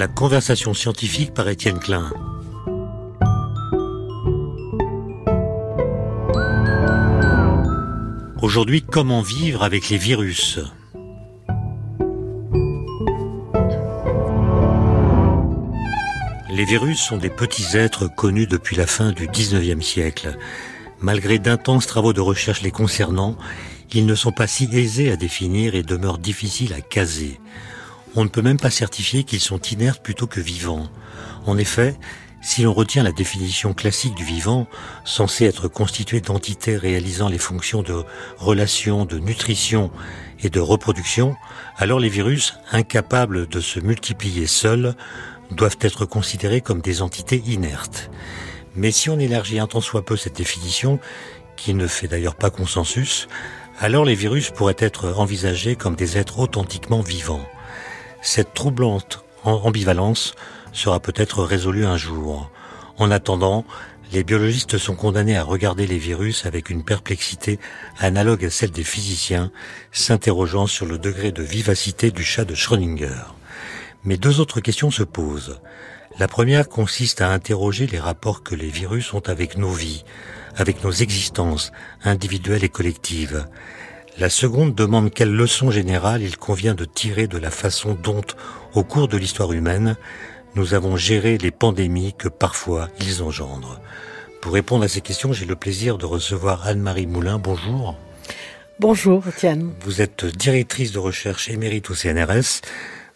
La conversation scientifique par Étienne Klein. Aujourd'hui, comment vivre avec les virus? Les virus sont des petits êtres connus depuis la fin du 19e siècle. Malgré d'intenses travaux de recherche les concernant, ils ne sont pas si aisés à définir et demeurent difficiles à caser. On ne peut même pas certifier qu'ils sont inertes plutôt que vivants. En effet, si l'on retient la définition classique du vivant, censé être constitué d'entités réalisant les fonctions de relation, de nutrition et de reproduction, alors les virus, incapables de se multiplier seuls, doivent être considérés comme des entités inertes. Mais si on élargit un tant soit peu cette définition, qui ne fait d'ailleurs pas consensus, alors les virus pourraient être envisagés comme des êtres authentiquement vivants. Cette troublante ambivalence sera peut-être résolue un jour. En attendant, les biologistes sont condamnés à regarder les virus avec une perplexité analogue à celle des physiciens, s'interrogeant sur le degré de vivacité du chat de Schrödinger. Mais deux autres questions se posent. La première consiste à interroger les rapports que les virus ont avec nos vies, avec nos existences individuelles et collectives. La seconde demande quelle leçon générale il convient de tirer de la façon dont, au cours de l'histoire humaine, nous avons géré les pandémies que parfois ils engendrent. Pour répondre à ces questions, j'ai le plaisir de recevoir Anne-Marie Moulin. Bonjour. Bonjour, Étienne. Vous êtes directrice de recherche émérite au CNRS.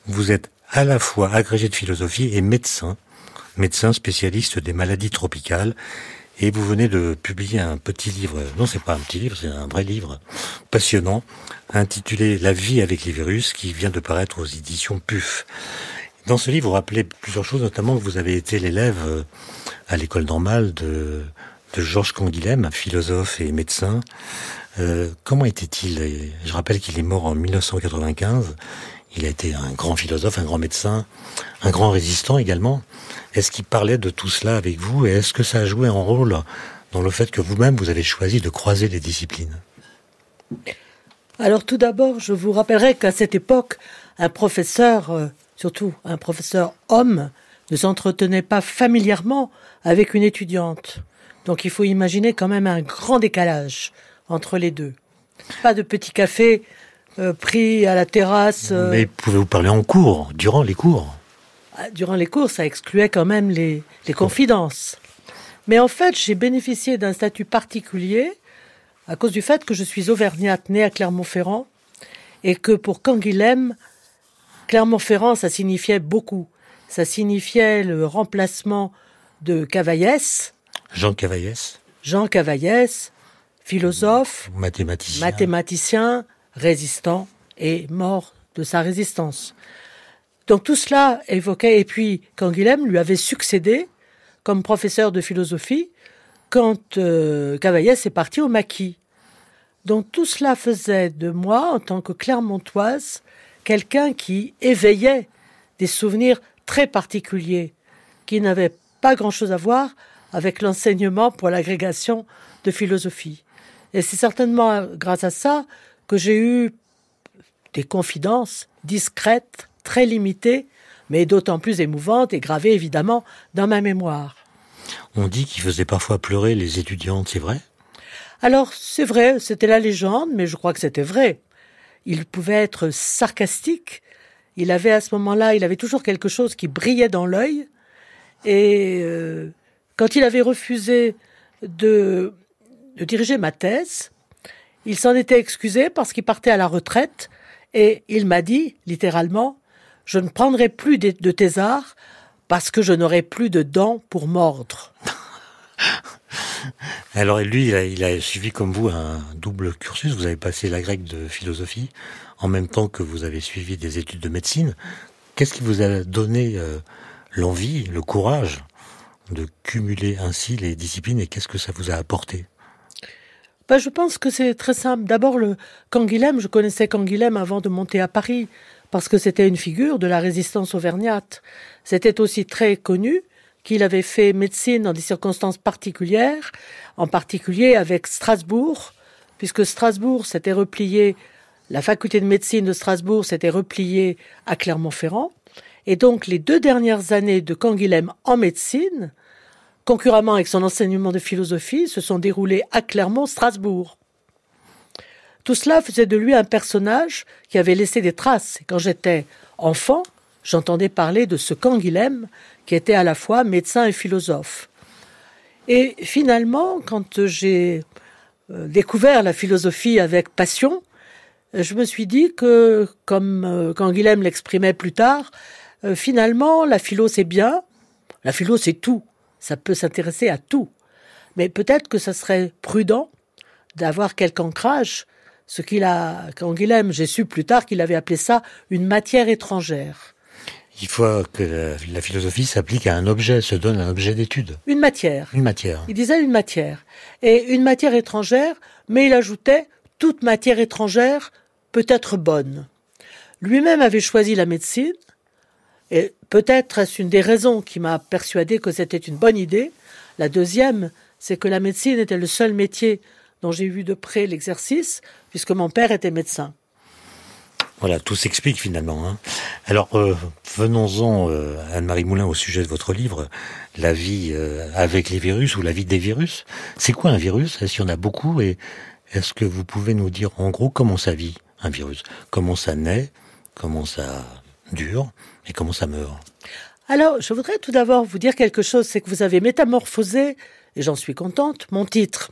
Vous êtes à la fois agrégé de philosophie et médecin, médecin spécialiste des maladies tropicales. Et vous venez de publier un petit livre, non c'est pas un petit livre, c'est un vrai livre, passionnant, intitulé La vie avec les virus, qui vient de paraître aux éditions PUF. Dans ce livre, vous rappelez plusieurs choses, notamment que vous avez été l'élève euh, à l'école normale de, de Georges Canguilhem, philosophe et médecin. Euh, comment était-il? Je rappelle qu'il est mort en 1995. Il a été un grand philosophe, un grand médecin, un grand résistant également. Est-ce qu'il parlait de tout cela avec vous et est-ce que ça a joué un rôle dans le fait que vous-même, vous avez choisi de croiser les disciplines? Alors tout d'abord, je vous rappellerai qu'à cette époque, un professeur, euh, surtout un professeur homme, ne s'entretenait pas familièrement avec une étudiante. Donc il faut imaginer quand même un grand décalage entre les deux. Pas de petit café euh, pris à la terrasse. Euh, Mais pouvez-vous parler en cours, durant les cours? Durant les cours, ça excluait quand même les, les confidences. Mais en fait, j'ai bénéficié d'un statut particulier à cause du fait que je suis auvergnate née à Clermont-Ferrand et que pour Canguilhem, Clermont-Ferrand, ça signifiait beaucoup. Ça signifiait le remplacement de Cavaillès. Jean Cavaillès. Jean Cavaillès, philosophe, mathématicien, mathématicien résistant et mort de sa résistance. Donc tout cela évoquait, et puis Canguilhem lui avait succédé comme professeur de philosophie quand euh, Cavaillès est parti au maquis. Donc tout cela faisait de moi, en tant que Clermontoise, quelqu'un qui éveillait des souvenirs très particuliers, qui n'avaient pas grand-chose à voir avec l'enseignement pour l'agrégation de philosophie. Et c'est certainement grâce à ça que j'ai eu des confidences discrètes, très limitées, mais d'autant plus émouvantes et gravées évidemment dans ma mémoire. On dit qu'il faisait parfois pleurer les étudiantes, c'est vrai? Alors, c'est vrai, c'était la légende, mais je crois que c'était vrai. Il pouvait être sarcastique. Il avait à ce moment-là, il avait toujours quelque chose qui brillait dans l'œil. Et euh, quand il avait refusé de, de diriger ma thèse, il s'en était excusé parce qu'il partait à la retraite et il m'a dit, littéralement, je ne prendrai plus de, de tes arts parce que je n'aurai plus de dents pour mordre. Alors lui, il a, il a, suivi comme vous un double cursus. Vous avez passé la grecque de philosophie en même temps que vous avez suivi des études de médecine. Qu'est-ce qui vous a donné euh, l'envie, le courage de cumuler ainsi les disciplines et qu'est-ce que ça vous a apporté? Ben, je pense que c'est très simple. D'abord, le Canguilhem, je connaissais Canguilhem avant de monter à Paris, parce que c'était une figure de la résistance auvergnate. C'était aussi très connu qu'il avait fait médecine dans des circonstances particulières, en particulier avec Strasbourg, puisque Strasbourg s'était replié, la faculté de médecine de Strasbourg s'était repliée à Clermont-Ferrand, Et donc les deux dernières années de Canguilhem en médecine, concurremment avec son enseignement de philosophie, se sont déroulées à Clermont-Strasbourg. Tout cela faisait de lui un personnage qui avait laissé des traces. Quand j'étais enfant, j'entendais parler de ce Canguilhem qui était à la fois médecin et philosophe. Et finalement, quand j'ai euh, découvert la philosophie avec passion, je me suis dit que, comme euh, Canguilhem l'exprimait plus tard, euh, finalement, la philo c'est bien, la philo c'est tout, ça peut s'intéresser à tout. Mais peut-être que ça serait prudent d'avoir quelque ancrage ce qu'il a, quand Guilhem, j'ai su plus tard qu'il avait appelé ça une matière étrangère. Il faut que la philosophie s'applique à un objet, se donne un objet d'étude. Une matière. Une matière. Il disait une matière. Et une matière étrangère, mais il ajoutait toute matière étrangère peut être bonne. Lui-même avait choisi la médecine, et peut-être est-ce une des raisons qui m'a persuadé que c'était une bonne idée. La deuxième, c'est que la médecine était le seul métier dont j'ai vu de près l'exercice, puisque mon père était médecin. Voilà, tout s'explique finalement. Hein. Alors, euh, venons-en, euh, Anne-Marie Moulin, au sujet de votre livre, La vie euh, avec les virus ou la vie des virus. C'est quoi un virus? Est-ce qu'il y en a beaucoup? Et est-ce que vous pouvez nous dire en gros comment ça vit, un virus? Comment ça naît? Comment ça dure? Et comment ça meurt? Alors, je voudrais tout d'abord vous dire quelque chose, c'est que vous avez métamorphosé, et j'en suis contente, mon titre.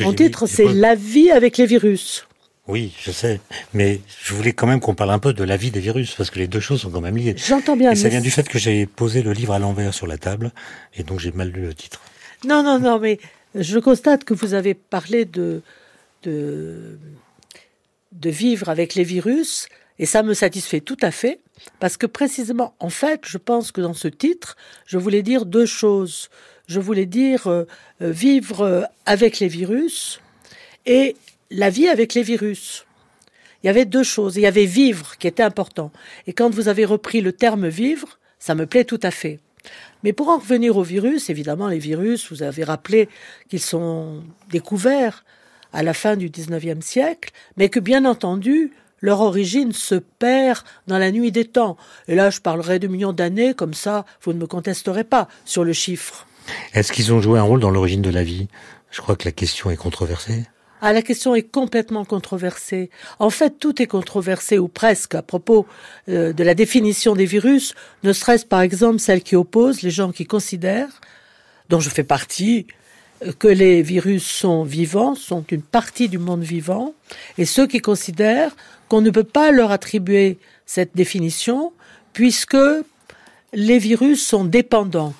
Mon titre, c'est La vie avec les virus. Oui, je sais, mais je voulais quand même qu'on parle un peu de la vie des virus, parce que les deux choses sont quand même liées. J'entends bien. Et ça vient du fait que j'ai posé le livre à l'envers sur la table, et donc j'ai mal lu le titre. Non, non, non, mais je constate que vous avez parlé de, de, de vivre avec les virus, et ça me satisfait tout à fait, parce que précisément, en fait, je pense que dans ce titre, je voulais dire deux choses je voulais dire euh, euh, vivre euh, avec les virus et la vie avec les virus. Il y avait deux choses. Il y avait vivre qui était important. Et quand vous avez repris le terme vivre, ça me plaît tout à fait. Mais pour en revenir aux virus, évidemment, les virus, vous avez rappelé qu'ils sont découverts à la fin du XIXe siècle, mais que bien entendu, leur origine se perd dans la nuit des temps. Et là, je parlerai de millions d'années, comme ça, vous ne me contesterez pas sur le chiffre. Est-ce qu'ils ont joué un rôle dans l'origine de la vie? Je crois que la question est controversée. Ah, la question est complètement controversée. En fait, tout est controversé, ou presque, à propos euh, de la définition des virus, ne serait-ce par exemple celle qui oppose les gens qui considèrent, dont je fais partie, euh, que les virus sont vivants, sont une partie du monde vivant, et ceux qui considèrent qu'on ne peut pas leur attribuer cette définition, puisque les virus sont dépendants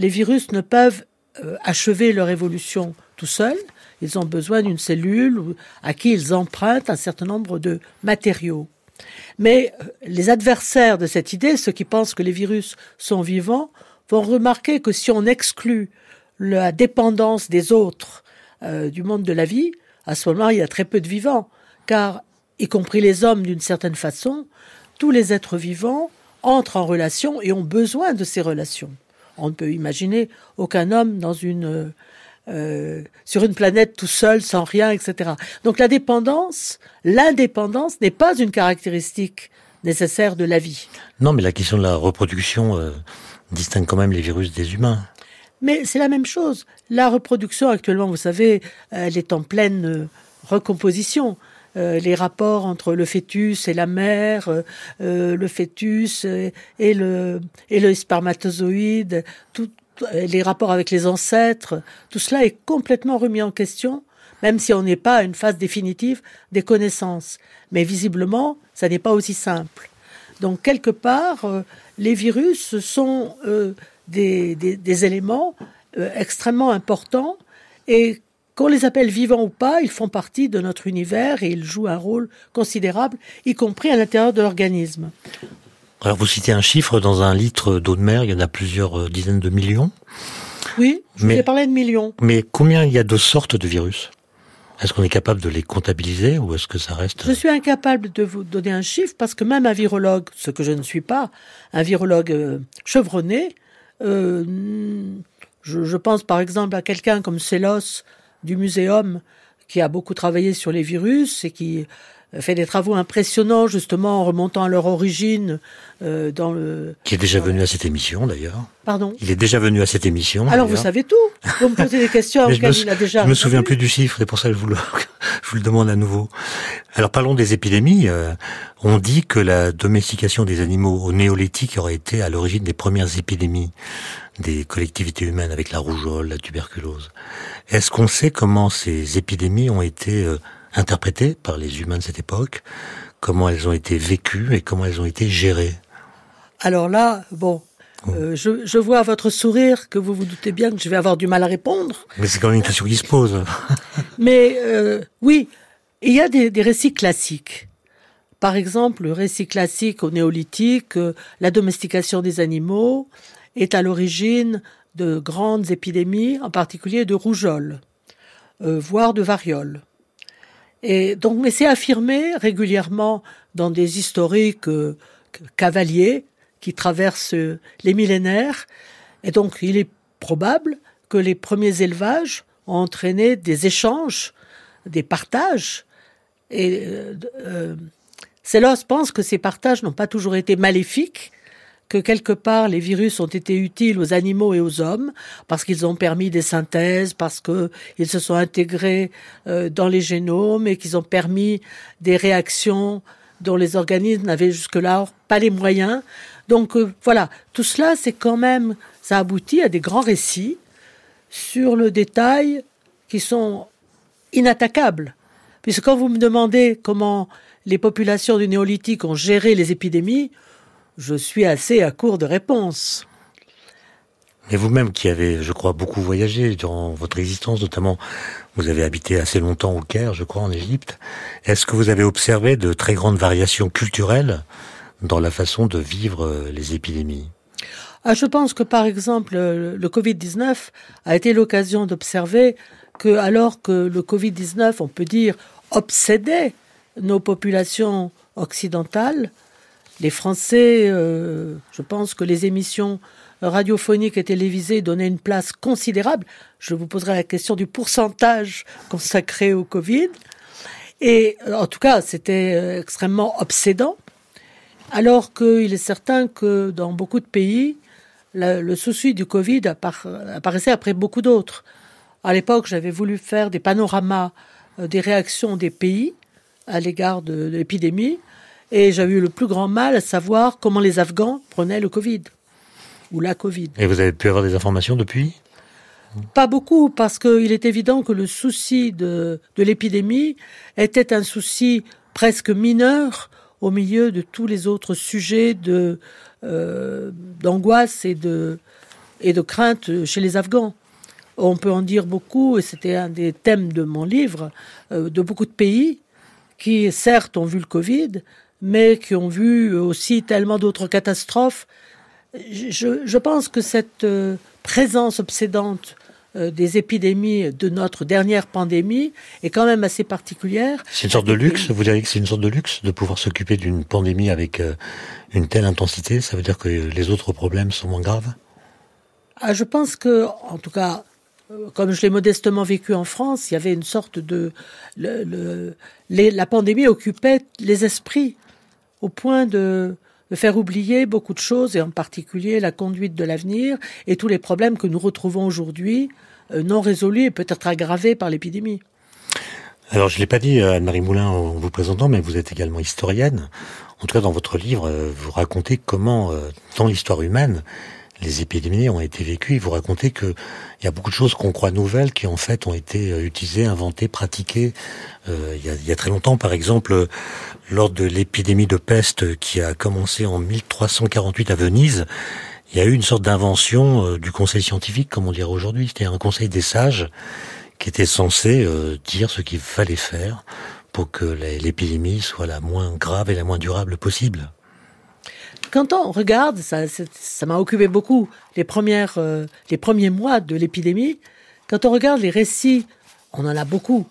les virus ne peuvent euh, achever leur évolution tout seuls. Ils ont besoin d'une cellule à qui ils empruntent un certain nombre de matériaux. Mais euh, les adversaires de cette idée, ceux qui pensent que les virus sont vivants, vont remarquer que si on exclut la dépendance des autres euh, du monde de la vie, à ce moment il y a très peu de vivants, car, y compris les hommes d'une certaine façon, tous les êtres vivants entrent en relation et ont besoin de ces relations. On ne peut imaginer aucun homme dans une, euh, sur une planète tout seul, sans rien, etc. Donc la dépendance, l'indépendance n'est pas une caractéristique nécessaire de la vie. Non, mais la question de la reproduction euh, distingue quand même les virus des humains. Mais c'est la même chose. La reproduction actuellement, vous savez, elle est en pleine euh, recomposition. Euh, les rapports entre le fœtus et la mère, euh, euh, le fœtus et, le, et le spermatozoïde, tout, les rapports avec les ancêtres, tout cela est complètement remis en question, même si on n'est pas à une phase définitive des connaissances. Mais visiblement, ça n'est pas aussi simple. Donc quelque part, les virus sont des, des, des, éléments extrêmement importants et qu'on les appelle vivants ou pas, ils font partie de notre univers et ils jouent un rôle considérable, y compris à l'intérieur de l'organisme. Alors vous citez un chiffre dans un litre d'eau de mer, il y en a plusieurs euh, dizaines de millions. Oui, je mais, parlé de millions. Mais combien il y a de sortes de virus? Est-ce qu'on est capable de les comptabiliser ou est-ce que ça reste Je suis incapable de vous donner un chiffre parce que même un virologue, ce que je ne suis pas, un virologue euh, chevronné, euh, je, je, pense par exemple à quelqu'un comme Célos, du muséum qui a beaucoup travaillé sur les virus et qui fait des travaux impressionnants justement en remontant à leur origine euh, dans le. Qui est déjà venu à cette émission d'ailleurs. Pardon. Il est déjà venu à cette émission. Alors vous savez tout. Vous me posez des questions auxquelles il a déjà. Je me souviens plus du chiffre, c'est pour ça que je vous le, je vous le demande à nouveau. Alors parlons des épidémies. Euh, on dit que la domestication des animaux au néolithique aurait été à l'origine des premières épidémies des collectivités humaines avec la rougeole, la tuberculose. Est-ce qu'on sait comment ces épidémies ont été euh, interprétées par les humains de cette époque, comment elles ont été vécues et comment elles ont été gérées Alors là, bon, euh, je, je, vois à votre sourire que vous vous doutez bien que je vais avoir du mal à répondre. Mais c'est quand même une question qui se pose. Mais euh, oui, il y a des, des, récits classiques. Par exemple, le récit classique au néolithique, euh, la domestication des animaux est à l'origine de grandes épidémies, en particulier de rougeole, voire de variole. Et donc, mais c'est affirmé régulièrement dans des historiques euh, cavaliers qui traversent les millénaires. Et donc, il est probable que les premiers élevages ont entraîné des échanges, des partages. Et euh, euh, pense que ces partages n'ont pas toujours été maléfiques, que quelque part les virus ont été utiles aux animaux et aux hommes parce qu'ils ont permis des synthèses, parce qu'ils se sont intégrés euh, dans les génomes et qu'ils ont permis des réactions dont les organismes n'avaient jusque-là pas les moyens. Donc euh, voilà, tout cela, c'est quand même, ça aboutit à des grands récits sur le détail qui sont inattaquables. Puisque quand vous me demandez comment les populations du néolithique ont géré les épidémies, je suis assez à court de réponses. Mais vous-même qui avez, je crois, beaucoup voyagé durant votre existence, notamment vous avez habité assez longtemps au Caire, je crois, en Égypte, est-ce que vous avez observé de très grandes variations culturelles dans la façon de vivre euh, les épidémies? Ah, Je pense que par exemple le Covid-19 a été l'occasion d'observer que alors que le Covid-19, on peut dire, obsédait nos populations occidentales, les Français, euh, je pense que les émissions radiophoniques et télévisées donnaient une place considérable. Je vous poserai la question du pourcentage consacré au Covid. Et en tout cas, c'était euh, extrêmement obsédant. Alors qu'il est certain que dans beaucoup de pays, le, souci du Covid apparaissait après beaucoup d'autres. À l'époque, j'avais voulu faire des panoramas euh, des réactions des pays à l'égard de l'épidémie. Et j'avais eu le plus grand mal à savoir comment les Afghans prenaient le Covid ou la Covid. Et vous avez pu avoir des informations depuis? Pas beaucoup, parce qu'il est évident que le souci de, de l'épidémie était un souci presque mineur au milieu de tous les autres sujets de euh, d'angoisse et de et de crainte chez les Afghans. On peut en dire beaucoup, et c'était un des thèmes de mon livre, euh, de beaucoup de pays qui, certes, ont vu le Covid, mais qui ont vu aussi tellement d'autres catastrophes. Je, je, pense que cette euh, présence obsédante euh, des épidémies de notre dernière pandémie est quand même assez particulière. C'est une sorte de luxe, vous diriez que c'est une sorte de luxe de pouvoir s'occuper d'une pandémie avec euh, une telle intensité, ça veut dire que les autres problèmes sont moins graves? Ah, Je pense que, en tout cas, comme je l'ai modestement vécu en France, il y avait une sorte de... Le, le, la pandémie occupait les esprits au point de, faire oublier beaucoup de choses, et en particulier la conduite de l'avenir et tous les problèmes que nous retrouvons aujourd'hui euh, non résolus et peut-être aggravés par l'épidémie. Alors, je ne l'ai pas dit, euh, Anne-Marie Moulin, en vous présentant, mais vous êtes également historienne. En tout cas, dans votre livre, euh, vous racontez comment, dans l'histoire humaine, les épidémies ont été vécues. Vous racontez que il y a beaucoup de choses qu'on croit nouvelles qui en fait ont été euh, utilisées, inventées, pratiquées. Euh, il, y a, il, très longtemps, par exemple, lors de l'épidémie de peste qui a commencé en 1348 à Venise, il y a eu une sorte d'invention euh, du conseil scientifique, comme on dirait aujourd'hui. C'était un conseil des sages qui était censé euh, dire ce qu'il fallait faire pour que l'épidémie soit la moins grave et la moins durable possible quand on regarde, ça, ça m'a occupé beaucoup les premières, euh, les premiers mois de l'épidémie. Quand on regarde les récits, on en a beaucoup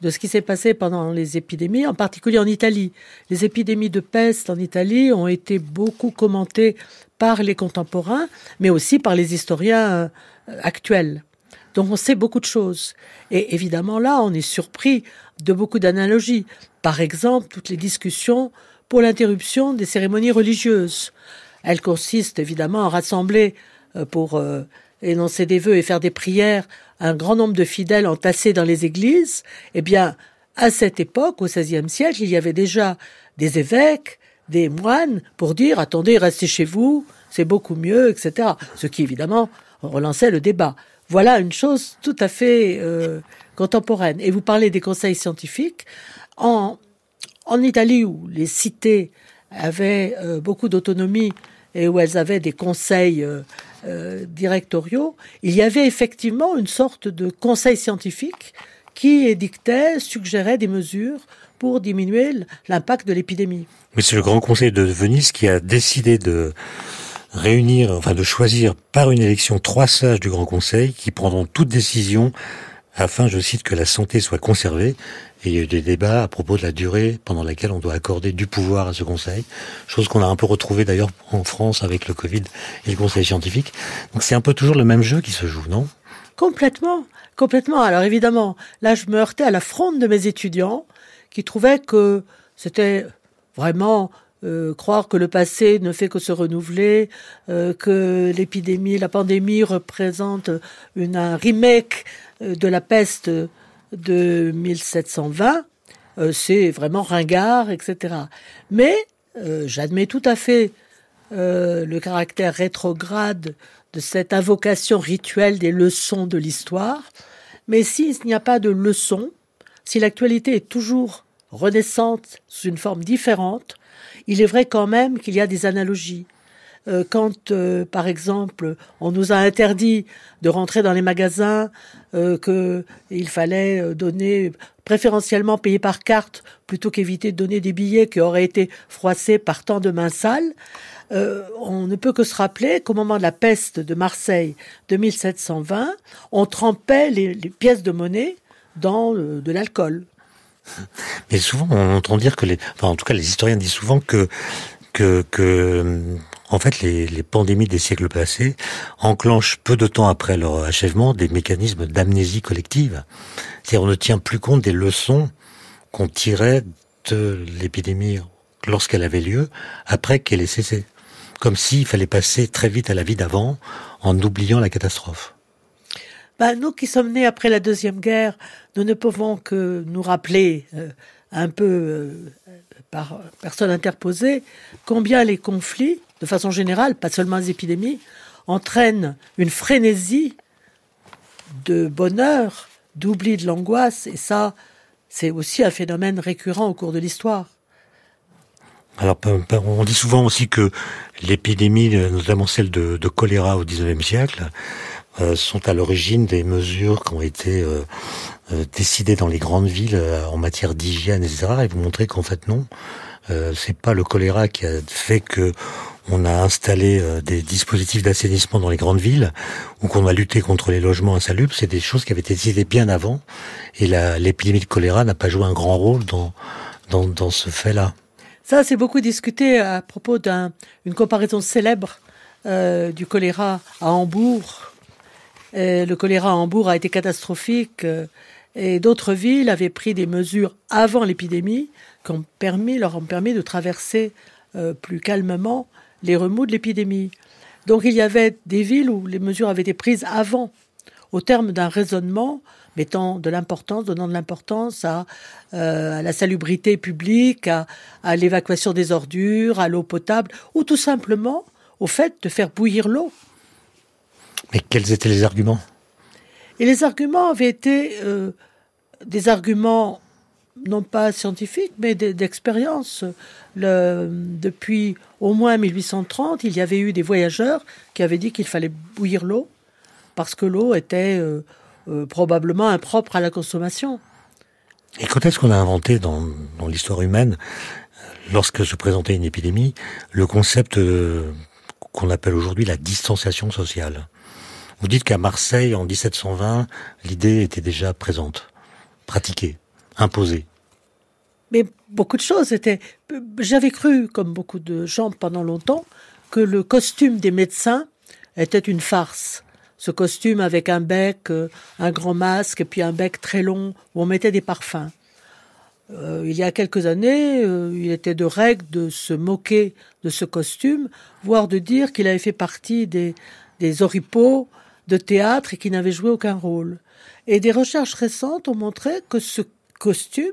de ce qui s'est passé pendant les épidémies, en particulier en Italie. Les épidémies de peste en Italie ont été beaucoup commentées par les contemporains, mais aussi par les historiens euh, actuels. Donc on sait beaucoup de choses. Et évidemment là, on est surpris de beaucoup d'analogies. Par exemple, toutes les discussions pour l'interruption des cérémonies religieuses. Elles consistent évidemment à rassembler euh, pour euh, énoncer des vœux et faire des prières un grand nombre de fidèles entassés dans les églises. Eh bien, à cette époque, au XVIe siècle, il y avait déjà des évêques, des moines pour dire attendez, restez chez vous, c'est beaucoup mieux, etc. Ce qui évidemment relançait le débat. Voilà une chose tout à fait euh, contemporaine. Et vous parlez des conseils scientifiques. En, en Italie, où les cités avaient euh, beaucoup d'autonomie et où elles avaient des conseils euh, directoriaux, il y avait effectivement une sorte de conseil scientifique qui édictait, suggérait des mesures pour diminuer l'impact de l'épidémie. Mais c'est le Grand Conseil de Venise qui a décidé de réunir, enfin de choisir par une élection trois sages du Grand Conseil qui prendront toute décision afin, je cite, que la santé soit conservée. Et il y a eu des débats à propos de la durée pendant laquelle on doit accorder du pouvoir à ce Conseil, chose qu'on a un peu retrouvé d'ailleurs en France avec le Covid et le Conseil scientifique. Donc c'est un peu toujours le même jeu qui se joue, non? Complètement, complètement. Alors évidemment, là je me heurtais à la fronde de mes étudiants qui trouvaient que c'était vraiment euh, croire que le passé ne fait que se renouveler, euh, que l'épidémie, la pandémie représente une, un remake euh, de la peste de 1720, c'est vraiment ringard, etc. Mais j'admets tout à fait le caractère rétrograde de cette invocation rituelle des leçons de l'histoire. Mais s'il n'y a pas de leçons, si l'actualité est toujours renaissante sous une forme différente, il est vrai quand même qu'il y a des analogies. Euh, quand, euh, par exemple, on nous a interdit de rentrer dans les magasins, euh, qu'il fallait donner préférentiellement payer par carte plutôt qu'éviter de donner des billets qui auraient été froissés par tant de mains sales, on ne peut que se rappeler qu'au moment de la peste de Marseille de 1720, on trempait les, pièces de monnaie dans de l'alcool. Mais souvent, on entend dire que les, enfin, en tout cas, les historiens disent souvent que que, que en fait, les, les, pandémies des siècles passés enclenchent peu de temps après leur achèvement des mécanismes d'amnésie collective. C'est-à-dire, on ne tient plus compte des leçons qu'on tirait de l'épidémie lorsqu'elle avait lieu, après qu'elle ait cessé. Comme s'il fallait passer très vite à la vie d'avant, en oubliant la catastrophe. Ben, nous qui sommes nés après la Deuxième Guerre, nous ne pouvons que nous rappeler, euh, un peu euh, par personne interposée, combien les conflits, de façon générale, pas seulement les épidémies, entraînent une frénésie de bonheur, d'oubli de l'angoisse, et ça, c'est aussi un phénomène récurrent au cours de l'histoire. Alors, on dit souvent aussi que l'épidémie, notamment celle de, de choléra au XIXe siècle, euh, sont à l'origine des mesures qui ont été euh, euh, décidées dans les grandes villes en matière d'hygiène, etc. Et vous montrez qu'en fait non, c'est pas le choléra qui a fait que on a installé des dispositifs d'assainissement dans les grandes villes ou qu'on a lutté contre les logements insalubres. C'est des choses qui avaient été décidées bien avant. Et l'épidémie de choléra n'a pas joué un grand rôle dans, dans, dans ce fait-là. Ça, c'est beaucoup discuté à propos d'une comparaison célèbre euh, du choléra à Hambourg le choléra à Hambourg a été catastrophique euh, et d'autres villes avaient pris des mesures avant l'épidémie qui ont permis, leur ont permis de traverser euh, plus calmement les remous de l'épidémie. Donc il y avait des villes où les mesures avaient été prises avant, au terme d'un raisonnement mettant de l'importance, donnant de l'importance à, euh, la salubrité publique, à l'évacuation des ordures, à l'eau potable, ou tout simplement au fait de faire bouillir l'eau. Mais quels étaient les arguments? Et les arguments avaient été euh, des arguments non pas scientifiques, mais d'expérience. depuis au moins 1830, il y avait eu des voyageurs qui avaient dit qu'il fallait bouillir l'eau parce que l'eau était euh, euh, probablement impropre à la consommation. Et quand est-ce qu'on a inventé dans, dans l'histoire humaine, lorsque se présentait une épidémie, le concept qu'on appelle aujourd'hui la distanciation sociale? Vous dites qu'à Marseille, en 1720, l'idée était déjà présente, pratiquée, imposée. Mais beaucoup de choses étaient. J'avais cru, comme beaucoup de gens pendant longtemps, que le costume des médecins était une farce. ce costume avec un bec, euh, un grand masque et puis un bec très long où on mettait des parfums. Euh, il y a quelques années, euh, il était de règle de se moquer de ce costume, voire de dire qu'il avait fait partie des, des oripeaux de théâtre et qu'il n'avait joué aucun rôle. Et des recherches récentes ont montré que ce costume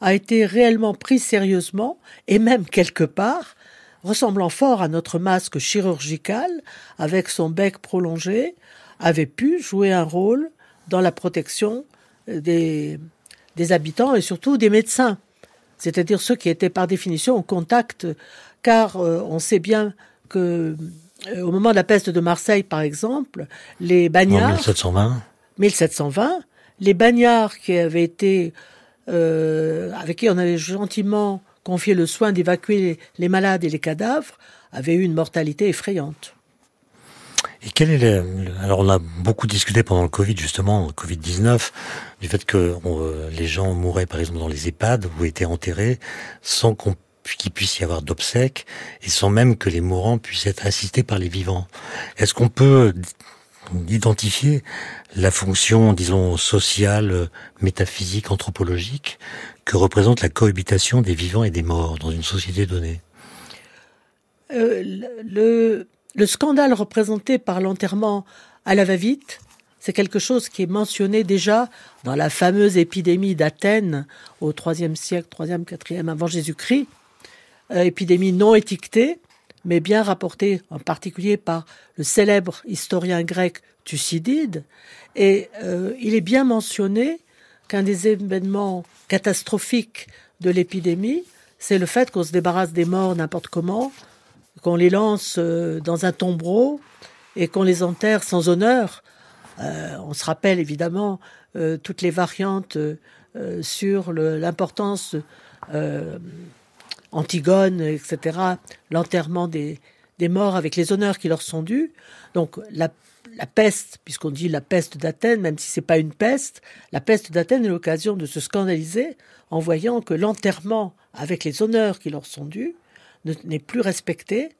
a été réellement pris sérieusement et même quelque part, ressemblant fort à notre masque chirurgical avec son bec prolongé, avait pu jouer un rôle dans la protection des, des habitants et surtout des médecins, c'est-à-dire ceux qui étaient par définition en contact, car euh, on sait bien que euh, au moment de la peste de Marseille, par exemple, les bagnards... En 1720 1720, les bagnards qui avaient été... Euh, avec qui on avait gentiment confié le soin d'évacuer les malades et les cadavres, avaient eu une mortalité effrayante. Et quel est le, alors on a beaucoup discuté pendant le Covid justement, Covid 19, du fait que euh, les gens mouraient par exemple dans les EHPAD ou étaient enterrés sans qu'on qu'il puisse y avoir d'obsèques et sans même que les mourants puissent être assistés par les vivants. Est-ce qu'on peut identifier la fonction, disons, sociale, métaphysique, anthropologique que représente la cohabitation des vivants et des morts dans une société donnée? Euh, le, le scandale représenté par l'enterrement à la va-vite, c'est quelque chose qui est mentionné déjà dans la fameuse épidémie d'Athènes au IIIe siècle, 3e, 4e avant Jésus-Christ, épidémie non étiquetée, mais bien rapportée en particulier par le célèbre historien grec Thucydide. Et euh, il est bien mentionné qu'un des événements catastrophiques de l'épidémie, c'est le fait qu'on se débarrasse des morts n'importe comment, qu'on les lance euh, dans un tombereau et qu'on les enterre sans honneur. Euh, on se rappelle évidemment euh, toutes les variantes sur l'importance Antigone, etc., l'enterrement des, des morts avec les honneurs qui leur sont dus. Donc la, la peste, puisqu'on dit la peste d'Athènes, même si c'est pas une peste, la peste d'Athènes est l'occasion de se scandaliser en voyant que l'enterrement avec les honneurs qui leur sont dus n'est plus respecté.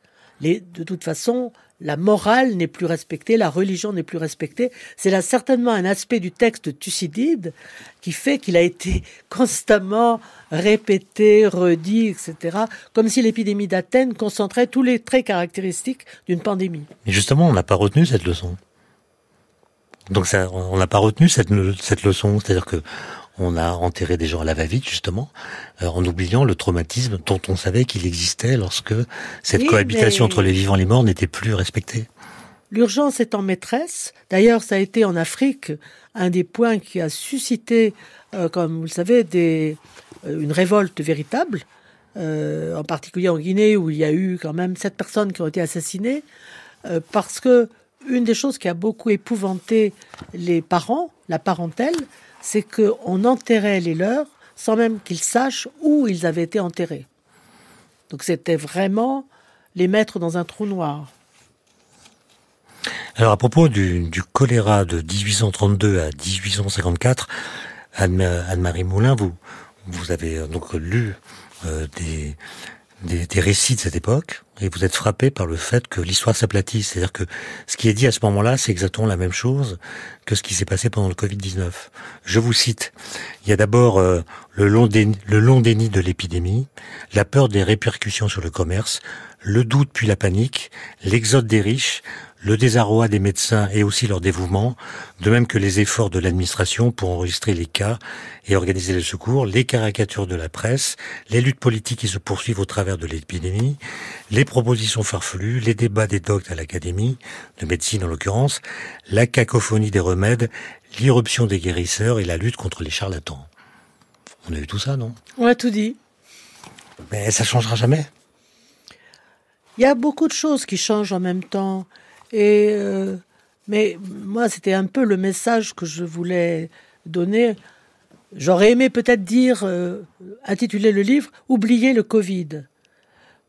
Les, de toute façon, la morale n'est plus respectée, la religion n'est plus respectée. C'est là certainement un aspect du texte Thucydide qui fait qu'il a été constamment répété, redit, etc., comme si l'épidémie d'Athènes concentrait tous les traits caractéristiques d'une pandémie. Et justement, on n'a pas retenu cette leçon. Donc on n'a pas retenu cette, cette leçon, c'est-à-dire que on a enterré des gens à la va-vite justement, euh, en oubliant le traumatisme dont on savait qu'il existait lorsque cette cohabitation entre les vivants et les morts n'était plus respectée. L'urgence est en maîtresse. D'ailleurs, ça a été en Afrique un des points qui a suscité, euh, comme vous le savez, des, euh, une révolte véritable, en particulier en Guinée où il y a eu quand même sept personnes qui ont été assassinées, parce que une des choses qui a beaucoup épouvanté les parents, la parentèle, c'est qu'on enterrait les leurs sans même qu'ils sachent où ils avaient été enterrés. Donc c'était vraiment les mettre dans un trou noir. Alors à propos du, choléra de 1832 à 1854, Anne-Marie Moulin, vous, vous avez euh, donc lu euh, des, des, des, récits de cette époque et vous êtes frappé par le fait que l'histoire s'aplatisse. C'est-à-dire que ce qui est dit à ce moment-là, c'est exactement la même chose que ce qui s'est passé pendant le Covid-19. Je vous cite. Il y a d'abord euh, le, long déni, le long déni de l'épidémie, la peur des répercussions sur le commerce, le doute puis la panique, l'exode des riches, le désarroi des médecins et aussi leur dévouement, de même que les efforts de l'administration pour enregistrer les cas et organiser les secours, les caricatures de la presse, les luttes politiques qui se poursuivent au travers de l'épidémie, les propositions farfelues, les débats des doctes à l'académie, de médecine en l'occurrence, la cacophonie des remèdes, l'irruption des guérisseurs et la lutte contre les charlatans. On a eu tout ça, non? On a tout dit. Mais ça changera jamais. Il y a beaucoup de choses qui changent en même temps. Et euh, mais moi, c'était un peu le message que je voulais donner. J'aurais aimé peut-être dire, euh, intituler le livre "Oublier le Covid",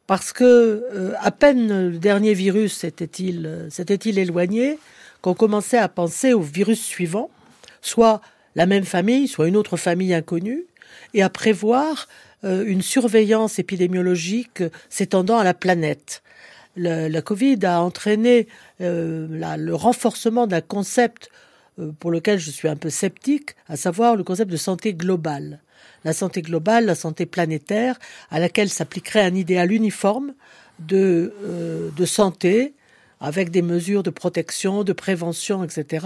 parce que euh, à peine le dernier virus s'était-il éloigné, qu'on commençait à penser au virus suivant, soit la même famille, soit une autre famille inconnue, et à prévoir une surveillance épidémiologique s'étendant à la planète. La, Covid a entraîné le renforcement d'un concept pour lequel je suis un peu sceptique, à savoir le concept de santé globale. La santé globale, la santé planétaire, à laquelle s'appliquerait un idéal uniforme de, de santé avec des mesures de protection, de prévention, etc.,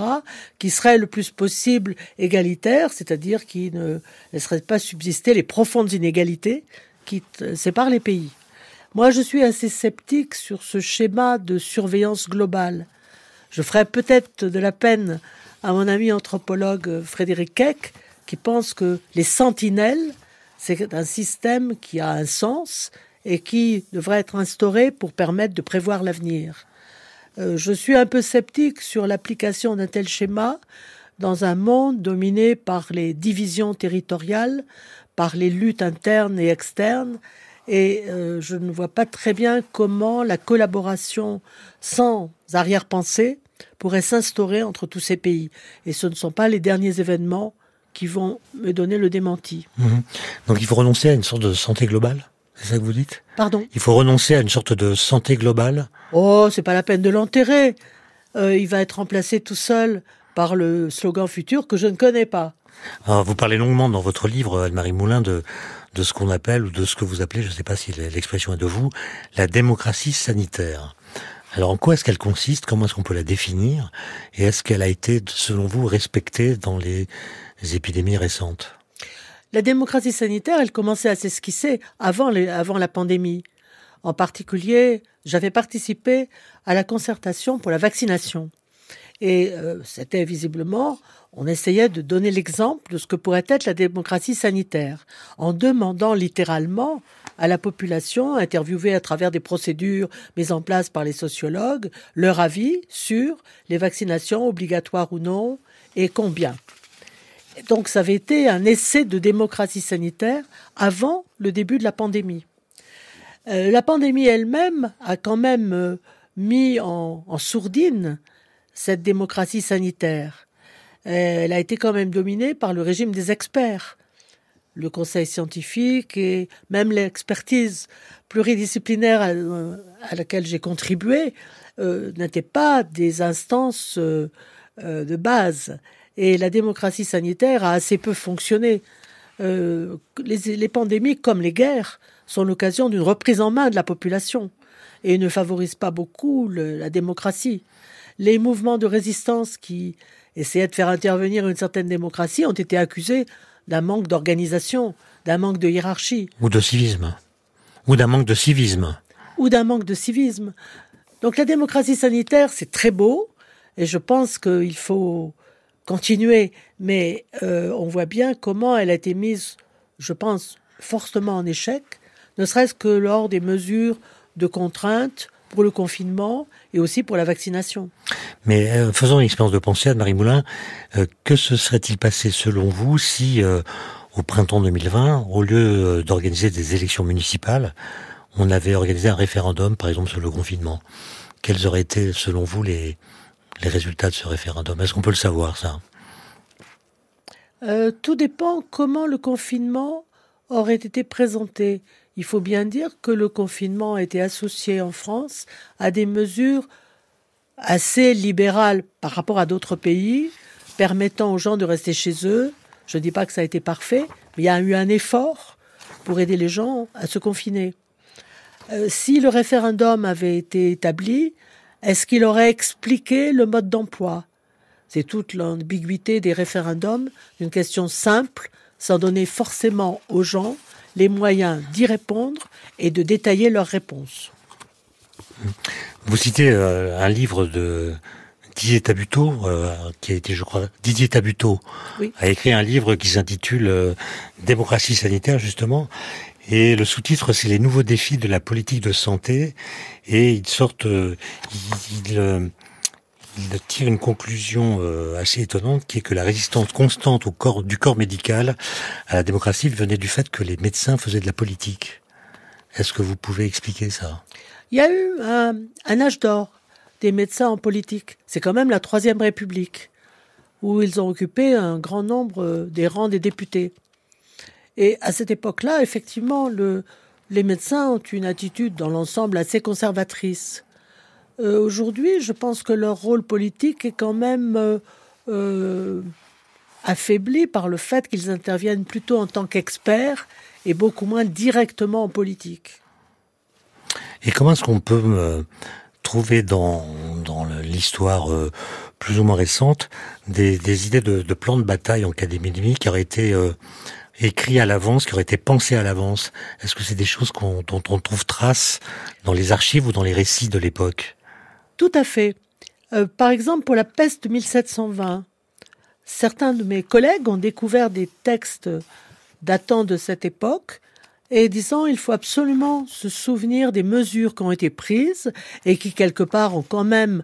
qui seraient le plus possible égalitaires, c'est-à-dire qui ne laisseraient pas subsister les profondes inégalités qui séparent les pays. Moi, je suis assez sceptique sur ce schéma de surveillance globale. Je ferais peut-être de la peine à mon ami anthropologue Frédéric Keck, qui pense que les sentinelles, c'est un système qui a un sens et qui devrait être instauré pour permettre de prévoir l'avenir. Euh, je suis un peu sceptique sur l'application d'un tel schéma dans un monde dominé par les divisions territoriales, par les luttes internes et externes, et euh, je ne vois pas très bien comment la collaboration sans arrière-pensée pourrait s'instaurer entre tous ces pays. Et ce ne sont pas les derniers événements qui vont me donner le démenti. Mhm. Donc il faut renoncer à une sorte de santé globale c'est ça que vous dites? Pardon? Il faut renoncer à une sorte de santé globale? Oh, c'est pas la peine de l'enterrer. Euh, il va être remplacé tout seul par le slogan futur que je ne connais pas. Alors, vous parlez longuement dans votre livre, Anne-Marie Moulin, de, de ce qu'on appelle, ou de ce que vous appelez, je ne sais pas si l'expression est de vous, la démocratie sanitaire. Alors en quoi est-ce qu'elle consiste? Comment est-ce qu'on peut la définir? Et est-ce qu'elle a été, selon vous, respectée dans les épidémies récentes? La démocratie sanitaire, elle commençait à s'esquisser avant, avant la pandémie. En particulier, j'avais participé à la concertation pour la vaccination. Et euh, c'était visiblement, on essayait de donner l'exemple de ce que pourrait être la démocratie sanitaire, en demandant littéralement à la population, interviewée à travers des procédures mises en place par les sociologues, leur avis sur les vaccinations obligatoires ou non, et combien. Donc ça avait été un essai de démocratie sanitaire avant le début de la pandémie. Euh, la pandémie elle-même a quand même euh, mis en, sourdine cette démocratie sanitaire. Euh, elle a été quand même dominée par le régime des experts. Le conseil scientifique et même l'expertise pluridisciplinaire à, laquelle j'ai contribué n'étaient pas des instances de base. Et la démocratie sanitaire a assez peu fonctionné. Euh, les, pandémies, comme les guerres, sont l'occasion d'une reprise en main de la population et ne favorisent pas beaucoup la démocratie. Les mouvements de résistance qui essayaient de faire intervenir une certaine démocratie ont été accusés d'un manque d'organisation, d'un manque de hiérarchie. Ou de civisme. Ou d'un manque de civisme. Ou d'un manque de civisme. Donc la démocratie sanitaire, c'est très beau, et je pense qu'il faut continuer, mais euh, on voit bien comment elle a été mise, je pense, fortement en échec, ne serait-ce que lors des mesures de contrainte pour le confinement et aussi pour la vaccination. Mais euh, faisons une expérience de pensée, Anne-Marie Moulin, euh, que se serait-il passé selon vous si, au printemps 2020, au lieu d'organiser des élections municipales, on avait organisé un référendum, par exemple, sur le confinement? Quels auraient été, selon vous, les, les résultats de ce référendum? Est-ce qu'on peut le savoir, ça? Euh, Tout dépend comment le confinement aurait été présenté. Il faut bien dire que le confinement a été associé en France à des mesures assez libérales par rapport à d'autres pays, permettant aux gens de rester chez eux. Je ne dis pas que ça a été parfait, mais il y a eu un effort pour aider les gens à se confiner. Euh, si le référendum avait été établi, est-ce qu'il aurait expliqué le mode d'emploi? C'est toute l'ambiguïté des référendums, d'une question simple, sans donner forcément aux gens les moyens d'y répondre et de détailler leurs réponses. Vous citez euh, un livre de Didier Tabuteau, euh, qui a été, je crois, Didier Tabuteau a écrit un livre qui s'intitule euh, Démocratie sanitaire, justement, et le sous-titre, c'est les nouveaux défis de la politique de santé. Et il sortent, il, tire une conclusion euh, assez étonnante, qui est que la résistance constante du corps médical à la démocratie venait du fait que les médecins faisaient de la politique. Est-ce que vous pouvez expliquer ça? Il y a eu un, âge d'or des médecins en politique. C'est quand même la troisième République, où ils ont occupé un grand nombre des rangs des députés. Et à cette époque-là, effectivement, le, les médecins ont une attitude dans l'ensemble assez conservatrice. Euh, aujourd'hui, je pense que leur rôle politique est quand même euh, euh, affaibli par le fait qu'ils interviennent plutôt en tant qu'experts et beaucoup moins directement en politique. Et comment est-ce qu'on peut trouver dans, dans l'histoire plus ou moins récente des, idées de, de, plans de bataille en cas d'épidémie qui auraient été écrits à l'avance, qui auraient été pensés à l'avance? Est-ce que c'est des choses dont on trouve trace dans les archives ou dans les récits de l'époque? Tout à fait. Euh, par exemple, pour la peste de 1720, certains de mes collègues ont découvert des textes datant de cette époque et disant il faut absolument se souvenir des mesures qui ont été prises et qui quelque part ont quand même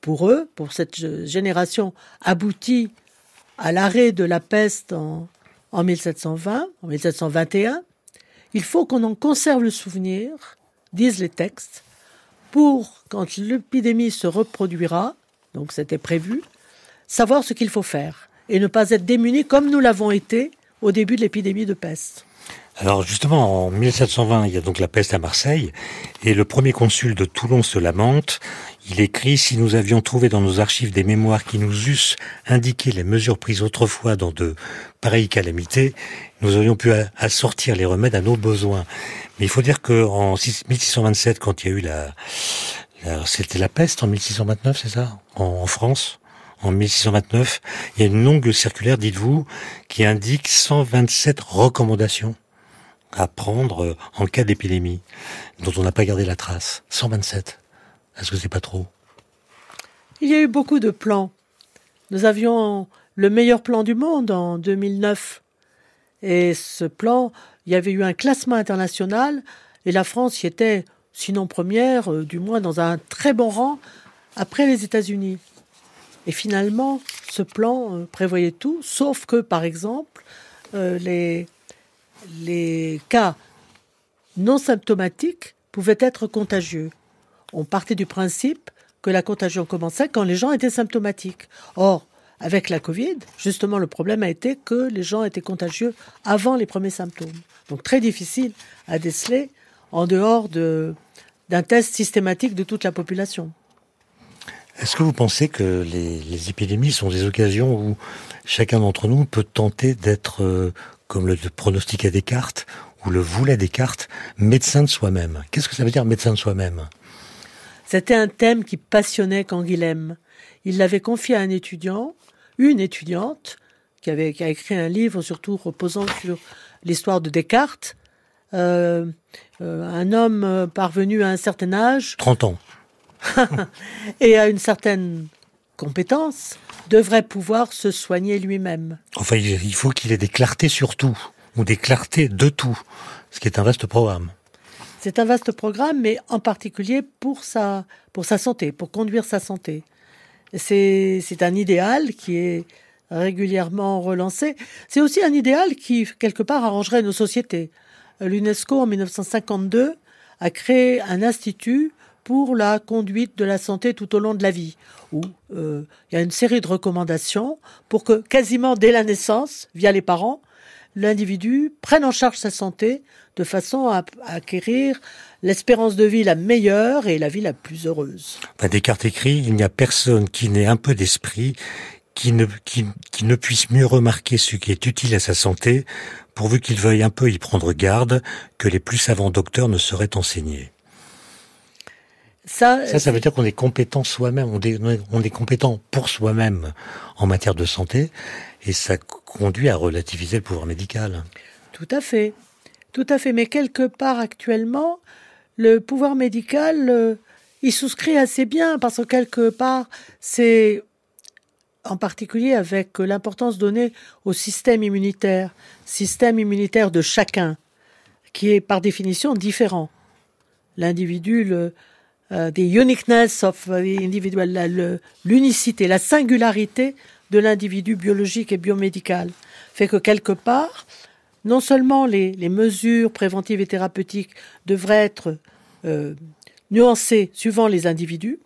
pour eux, pour cette génération, abouti à l'arrêt de la peste en, en 1720, en 1721. Il faut qu'on en conserve le souvenir, disent les textes, pour, quand l'épidémie se reproduira, donc c'était prévu, savoir ce qu'il faut faire et ne pas être démuni comme nous l'avons été au début de l'épidémie de peste. Alors justement, en 1720, il y a donc la peste à Marseille, et le premier consul de Toulon se lamente. Il écrit Si nous avions trouvé dans nos archives des mémoires qui nous eussent indiqué les mesures prises autrefois dans de pareilles calamités, nous aurions pu assortir les remèdes à nos besoins. Mais il faut dire qu'en 1627, quand il y a eu la, c'était la peste en 1629, c'est ça, en, France, en 1629, il y a une longue circulaire, dites-vous, qui indique 127 recommandations à prendre euh, en cas d'épidémie, dont on n'a pas gardé la trace. 127. Est-ce que c'est pas trop? Il y a eu beaucoup de plans. Nous avions le meilleur plan du monde en 2009. Et ce plan il y avait eu un classement international et la France y était, sinon première, euh, du moins dans un très bon rang après les États-Unis. Et finalement, ce plan euh, prévoyait tout, sauf que, par exemple, les, les cas non symptomatiques pouvaient être contagieux. On partait du principe que la contagion commençait quand les gens étaient symptomatiques. Or, avec la Covid, justement, le problème a été que les gens étaient contagieux avant les premiers symptômes. Donc très difficile à déceler en dehors d'un test systématique de toute la population. Est-ce que vous pensez que les, épidémies sont des occasions où chacun d'entre nous peut tenter d'être, euh, comme le pronostiquait Descartes, ou le voulait Descartes, médecin de soi-même Qu'est-ce que ça veut dire médecin de soi-même? C'était un thème qui passionnait Canguilhem. Il l'avait confié à un étudiant, une étudiante, qui, avait, qui a écrit un livre surtout reposant sur l'histoire de Descartes. Euh, euh, un homme euh, parvenu à un certain âge. 30 ans. et à une certaine compétence, devrait pouvoir se soigner lui-même. Enfin, il faut qu'il ait des clartés sur tout, ou des clartés de tout, ce qui est un vaste programme. C'est un vaste programme, mais en particulier pour sa, pour sa santé, pour conduire sa santé. C'est un idéal qui est régulièrement relancé. C'est aussi un idéal qui, quelque part, arrangerait nos sociétés. L'UNESCO, en 1952, a créé un institut pour la conduite de la santé tout au long de la vie, où euh, il y a une série de recommandations pour que, quasiment dès la naissance, via les parents, l'individu prenne en charge sa santé de façon à, acquérir l'espérance de vie la meilleure et la vie la plus heureuse. Descartes écrit, il n'y a personne qui n'ait un peu d'esprit qui ne, qui, ne puisse mieux remarquer ce qui est utile à sa santé, pourvu qu'il veuille un peu y prendre garde, que les plus savants docteurs ne seraient enseignés. Ça, ça, veut dire qu'on est compétent soi-même, on est, on est compétent pour soi-même en matière de santé, et ça conduit à relativiser le pouvoir médical. Tout à fait, tout à fait. Mais quelque part actuellement, le pouvoir médical, euh, il souscrit assez bien parce que quelque part, c'est en particulier avec l'importance donnée au système immunitaire, système immunitaire de chacun, qui est par définition différent. L'individu, le, euh, the uniqueness of the individual, l'unicité, la singularité de l'individu biologique et biomédical, fait que quelque part, non seulement les, mesures préventives et thérapeutiques devraient être euh, nuancées suivant les individus,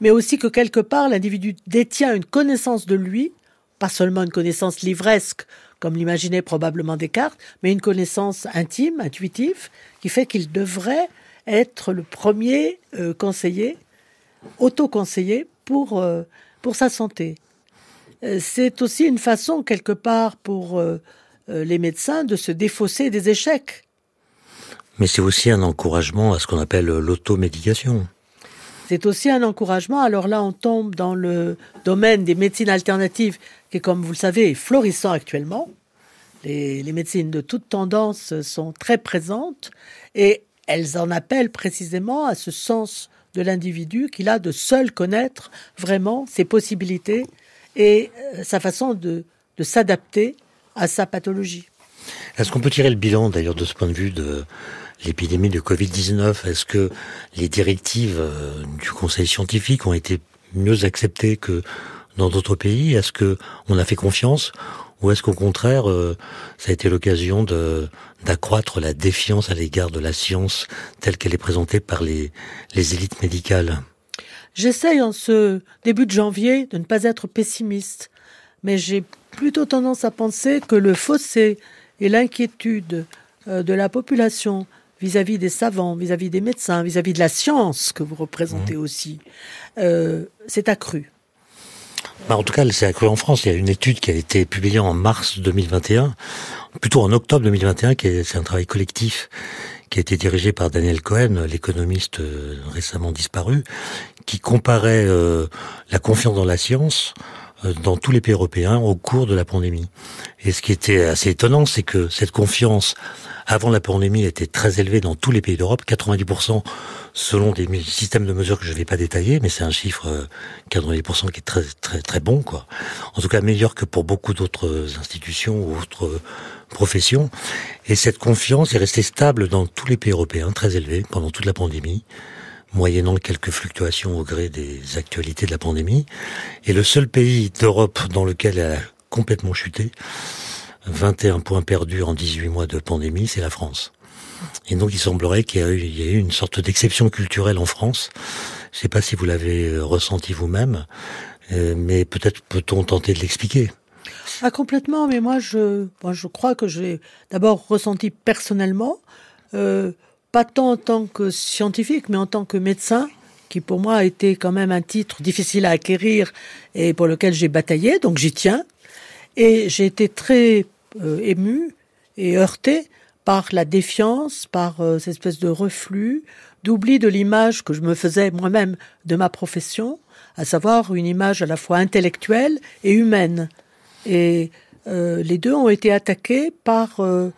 mais aussi que quelque part l'individu détient une connaissance de lui pas seulement une connaissance livresque, comme l'imaginait probablement Descartes, mais une connaissance intime, intuitive, qui fait qu'il devrait être le premier euh, conseiller, autoconseiller pour, euh, pour sa santé. Euh, c'est aussi une façon, quelque part, pour les médecins de se défausser des échecs. Mais c'est aussi un encouragement à ce qu'on appelle l'automédication. C'est aussi un encouragement. Alors là, on tombe dans le domaine des médecines alternatives, qui, comme vous le savez, est florissant actuellement. Les, les médecines de toute tendance sont très présentes et elles en appellent précisément à ce sens de l'individu qu'il a de seul connaître vraiment ses possibilités et euh, sa façon de, de s'adapter à sa pathologie. Est-ce qu'on peut tirer le bilan d'ailleurs de ce point de vue de l'épidémie de Covid-19 Est-ce que les directives euh, du Conseil scientifique ont été mieux acceptées que dans d'autres pays? Est-ce que on a fait confiance ou est-ce qu'au contraire, euh, ça a été l'occasion de d'accroître la défiance à l'égard de la science telle qu'elle est présentée par les, les élites médicales? J'essaye en ce début de janvier de ne pas être pessimiste, mais j'ai plutôt tendance à penser que le fossé et l'inquiétude euh, de la population vis-à-vis des savants, vis-à-vis des médecins, vis-à-vis de la science que vous représentez mmh. aussi, euh, s'est accru. Bah, en tout cas, c'est accru en France. Il y a une étude qui a été publiée en mars 2021, plutôt en octobre 2021, qui est, c'est un travail collectif qui a été dirigé par Daniel Cohen, l'économiste euh, récemment disparu, qui comparait euh, la confiance dans la science dans tous les pays européens au cours de la pandémie. Et ce qui était assez étonnant, c'est que cette confiance avant la pandémie était très élevée dans tous les pays d'Europe, 90% selon des systèmes de mesures que je ne vais pas détailler, mais c'est un chiffre 90% euh, qui est très très très bon quoi. En tout cas meilleur que pour beaucoup d'autres institutions ou autres professions. Et cette confiance est restée stable dans tous les pays européens, très élevée pendant toute la pandémie moyennant quelques fluctuations au gré des actualités de la pandémie. Et le seul pays d'Europe dans lequel elle a complètement chuté, 21 points perdus en 18 mois de pandémie, c'est la France. Et donc il semblerait qu'il y, ait eu une sorte d'exception culturelle en France. Je ne sais pas si vous l'avez euh, ressenti vous-même, euh, mais peut-être peut-on tenter de l'expliquer. Ah complètement, mais moi je, moi, je crois que j'ai d'abord ressenti personnellement, euh, pas tant en tant que scientifique, mais en tant que médecin, qui pour moi a été quand même un titre difficile à acquérir et pour lequel j'ai bataillé, donc j'y tiens. Et j'ai été très euh, ému et heurté par la défiance, par euh, cette espèce de reflux, d'oubli de l'image que je me faisais moi-même de ma profession, à savoir une image à la fois intellectuelle et humaine. Et euh, les deux ont été attaqués par euh,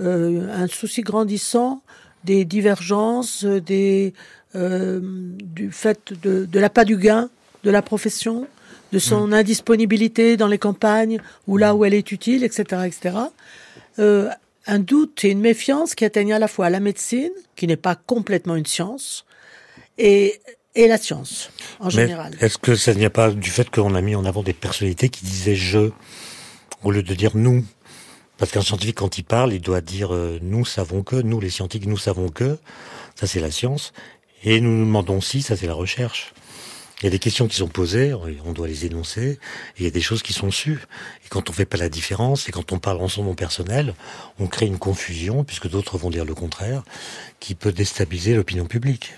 euh, un souci grandissant des divergences, des, du fait de, de l'appât du gain de la profession, de son mm. indisponibilité dans les campagnes ou là où elle est utile, etc., etc. Euh, un doute et une méfiance qui atteignent à la fois la médecine, qui n'est pas complètement une science, et, et la science en général. Est-ce que ça n'y a pas du fait qu'on a mis en avant des personnalités qui disaient je au lieu de dire nous? Parce qu'un scientifique, quand il parle, il doit dire euh, nous savons que, nous les scientifiques, nous savons que, ça c'est la science, et nous nous demandons si, ça c'est la recherche. Il y a des questions qui sont posées, on doit les énoncer, et il y a des choses qui sont sues. Et quand on fait pas la différence, et quand on parle en son nom personnel, on crée une confusion, puisque d'autres vont dire le contraire, qui peut déstabiliser l'opinion publique.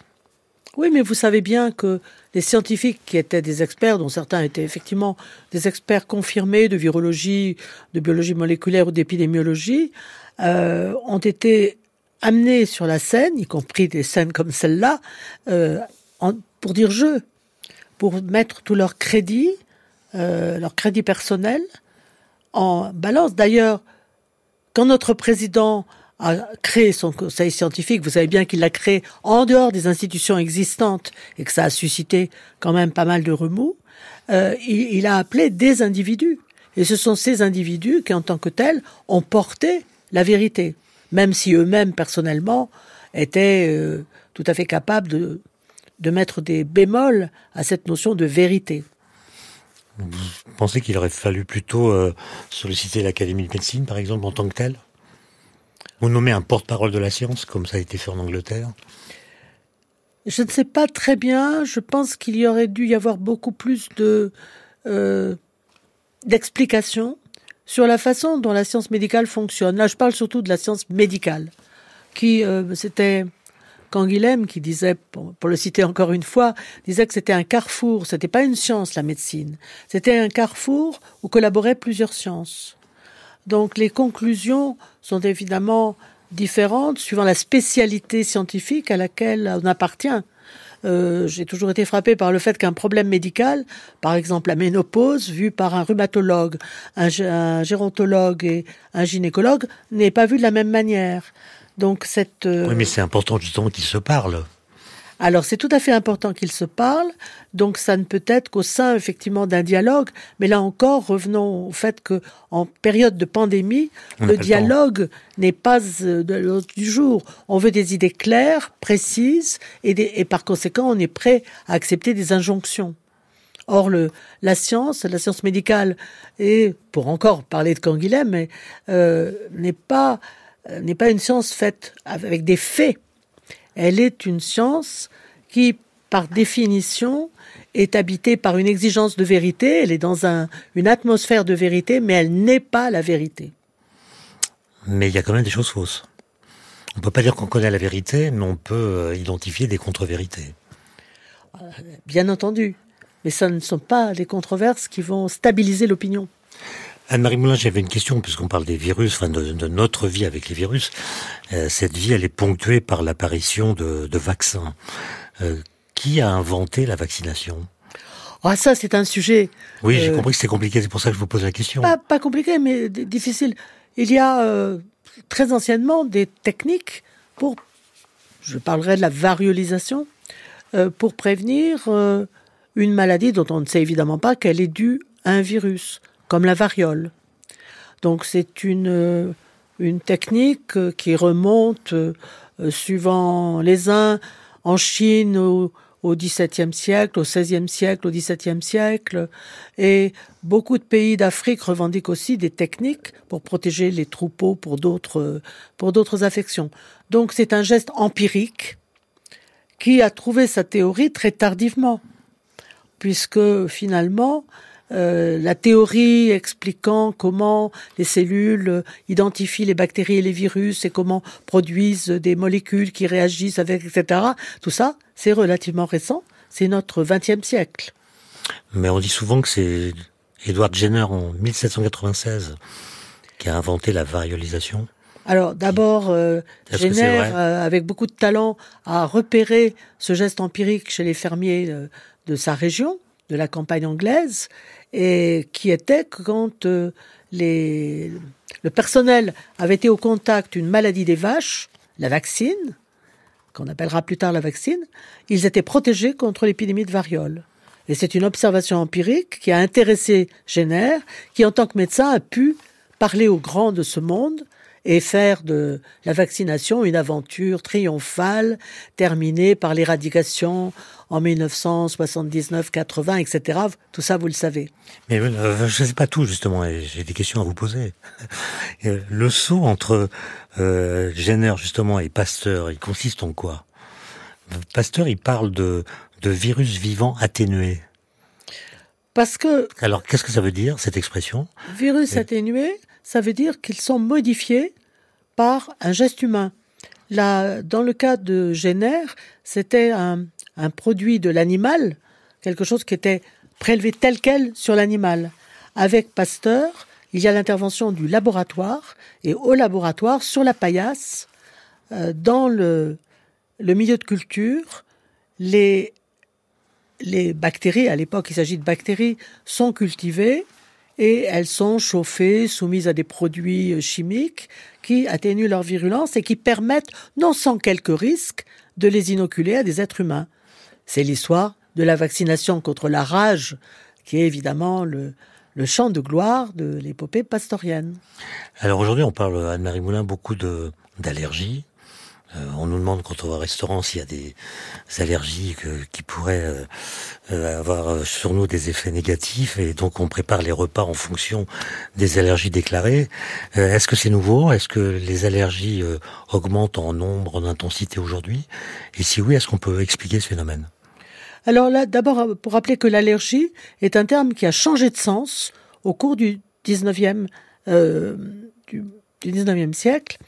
Oui, mais vous savez bien que les scientifiques qui étaient des experts, dont certains étaient effectivement des experts confirmés de virologie, de biologie moléculaire ou d'épidémiologie, euh, ont été amenés sur la scène, y compris des scènes comme celle-là, euh, pour dire je pour mettre tout leur crédit, euh, leur crédit personnel en balance. D'ailleurs, quand notre président a créé son conseil scientifique, vous savez bien qu'il l'a créé en dehors des institutions existantes et que ça a suscité quand même pas mal de remous, euh, il, a appelé des individus. Et ce sont ces individus qui, en tant que tels, ont porté la vérité, même si eux-mêmes, personnellement, étaient euh, tout à fait capables de de mettre des bémols à cette notion de vérité. Vous pensez qu'il aurait fallu plutôt euh, solliciter l'Académie de médecine, par exemple, en tant que telle? Ou nommer un porte-parole de la science, comme ça a été fait en Angleterre Je ne sais pas très bien. Je pense qu'il y aurait dû y avoir beaucoup plus de... Euh, d'explications sur la façon dont la science médicale fonctionne. Là, je parle surtout de la science médicale, qui euh, c'était Canguilhem qui disait, pour, le citer encore une fois, disait que c'était un carrefour. C'était pas une science la médecine, c'était un carrefour où collaboraient plusieurs sciences. Donc les conclusions sont évidemment différentes suivant la spécialité scientifique à laquelle on appartient. Euh, j'ai toujours été frappé par le fait qu'un problème médical, par exemple la ménopause, vu par un rhumatologue, un, gérontologue et un gynécologue, n'est pas vu de la même manière. Donc cette. Euh, oui, mais c'est important justement qu'ils se parlent. Alors c'est tout à fait important qu'ils se parlent, donc ça ne peut être qu'au sein effectivement d'un dialogue, mais là encore revenons au fait que en période de pandémie, le dialogue n'est pas euh, de l'ordre du jour. On veut des idées claires, précises, et, par conséquent on est prêt à accepter des injonctions. Or, le, la science, la science médicale, et pour encore parler de Canguilhem, euh, n'est pas euh, n'est pas une science faite avec des faits elle est une science qui, par définition, est habitée par une exigence de vérité, elle est dans une atmosphère de vérité, mais elle n'est pas la vérité. Mais il y a quand même des choses fausses. On ne peut pas dire qu'on connaît la vérité, mais on peut euh, identifier des contre-vérités. Euh, bien entendu. Mais ce ne sont pas les controverses qui vont stabiliser l'opinion. Anne-Marie Moulin, j'avais une question, puisqu'on parle des virus, enfin de, notre vie avec les virus. Euh, cette vie, elle est ponctuée par l'apparition de, vaccins. Euh, qui a inventé la vaccination? Ah, ça, c'est un sujet. Oui, j'ai euh, compris que c'est compliqué, c'est pour ça que je vous pose la question. Pas, pas compliqué, mais difficile. Il y a très anciennement des techniques pour, je parlerai de la variolisation, pour prévenir une maladie dont on ne sait évidemment pas qu'elle est due à un virus comme la variole. Donc c'est une, euh, une technique euh, qui remonte, euh, suivant les uns, en Chine au, XVIIe siècle, au XVIe siècle, au XVIIe siècle, et beaucoup de pays d'Afrique revendiquent aussi des techniques pour protéger les troupeaux pour d'autres pour d'autres affections. Donc c'est un geste empirique qui a trouvé sa théorie très tardivement, puisque finalement euh, la théorie expliquant comment les cellules identifient les bactéries et les virus et comment produisent des molécules qui réagissent avec, etc. Tout ça, c'est relativement récent. C'est notre XXe siècle. Mais on dit souvent que c'est Edward Jenner en 1796 qui a inventé la variolisation. Alors d'abord, euh, Jenner, euh, avec beaucoup de talent, a repéré ce geste empirique chez les fermiers de sa région, de la campagne anglaise, et qui était quand euh, les, le personnel avait été au contact d'une maladie des vaches, la vaccine, qu'on appellera plus tard la vaccine, ils étaient protégés contre l'épidémie de variole. Et c'est une observation empirique qui a intéressé Jenner, qui en tant que médecin a pu parler aux grands de ce monde et faire de la vaccination une aventure triomphale terminée par l'éradication en 1979, 80, etc. Tout ça, vous le savez. Mais euh, je ne sais pas tout justement. J'ai des questions à vous poser. Euh, le saut entre euh, Jenner justement et Pasteur, il consiste en quoi? Pasteur, il parle de, de virus vivants atténués. Parce que. Alors, qu'est-ce que ça veut dire cette expression? Virus atténué, ça veut dire qu'ils sont modifiés par un geste humain. Là, dans le cas de Jenner, c'était un, un produit de l'animal, quelque chose qui était prélevé tel quel sur l'animal. Avec Pasteur, il y a l'intervention du laboratoire, et au laboratoire, sur la paillasse, euh, dans le, milieu de culture, les, les bactéries, à l'époque il s'agit de bactéries, sont cultivées et elles sont chauffées, soumises à des produits euh, chimiques qui atténuent leur virulence et qui permettent, non sans quelques risques, de les inoculer à des êtres humains. C'est l'histoire de la vaccination contre la rage, qui est évidemment le, le chant de gloire de l'épopée pastorienne. Alors aujourd'hui, on parle, Anne-Marie Moulin, beaucoup d'allergies, euh, on nous demande quand on va au restaurant s'il y a des allergies qui pourraient euh, euh, avoir sur nous des effets négatifs et donc on prépare les repas en fonction des allergies déclarées. Est-ce que c'est nouveau? Est-ce que les allergies augmentent en nombre, en intensité aujourd'hui? Et si oui, est-ce qu'on peut expliquer ce phénomène? Alors là, d'abord, pour rappeler que l'allergie est un terme qui a changé de sens au cours du 19e, euh, du, 19e siècle,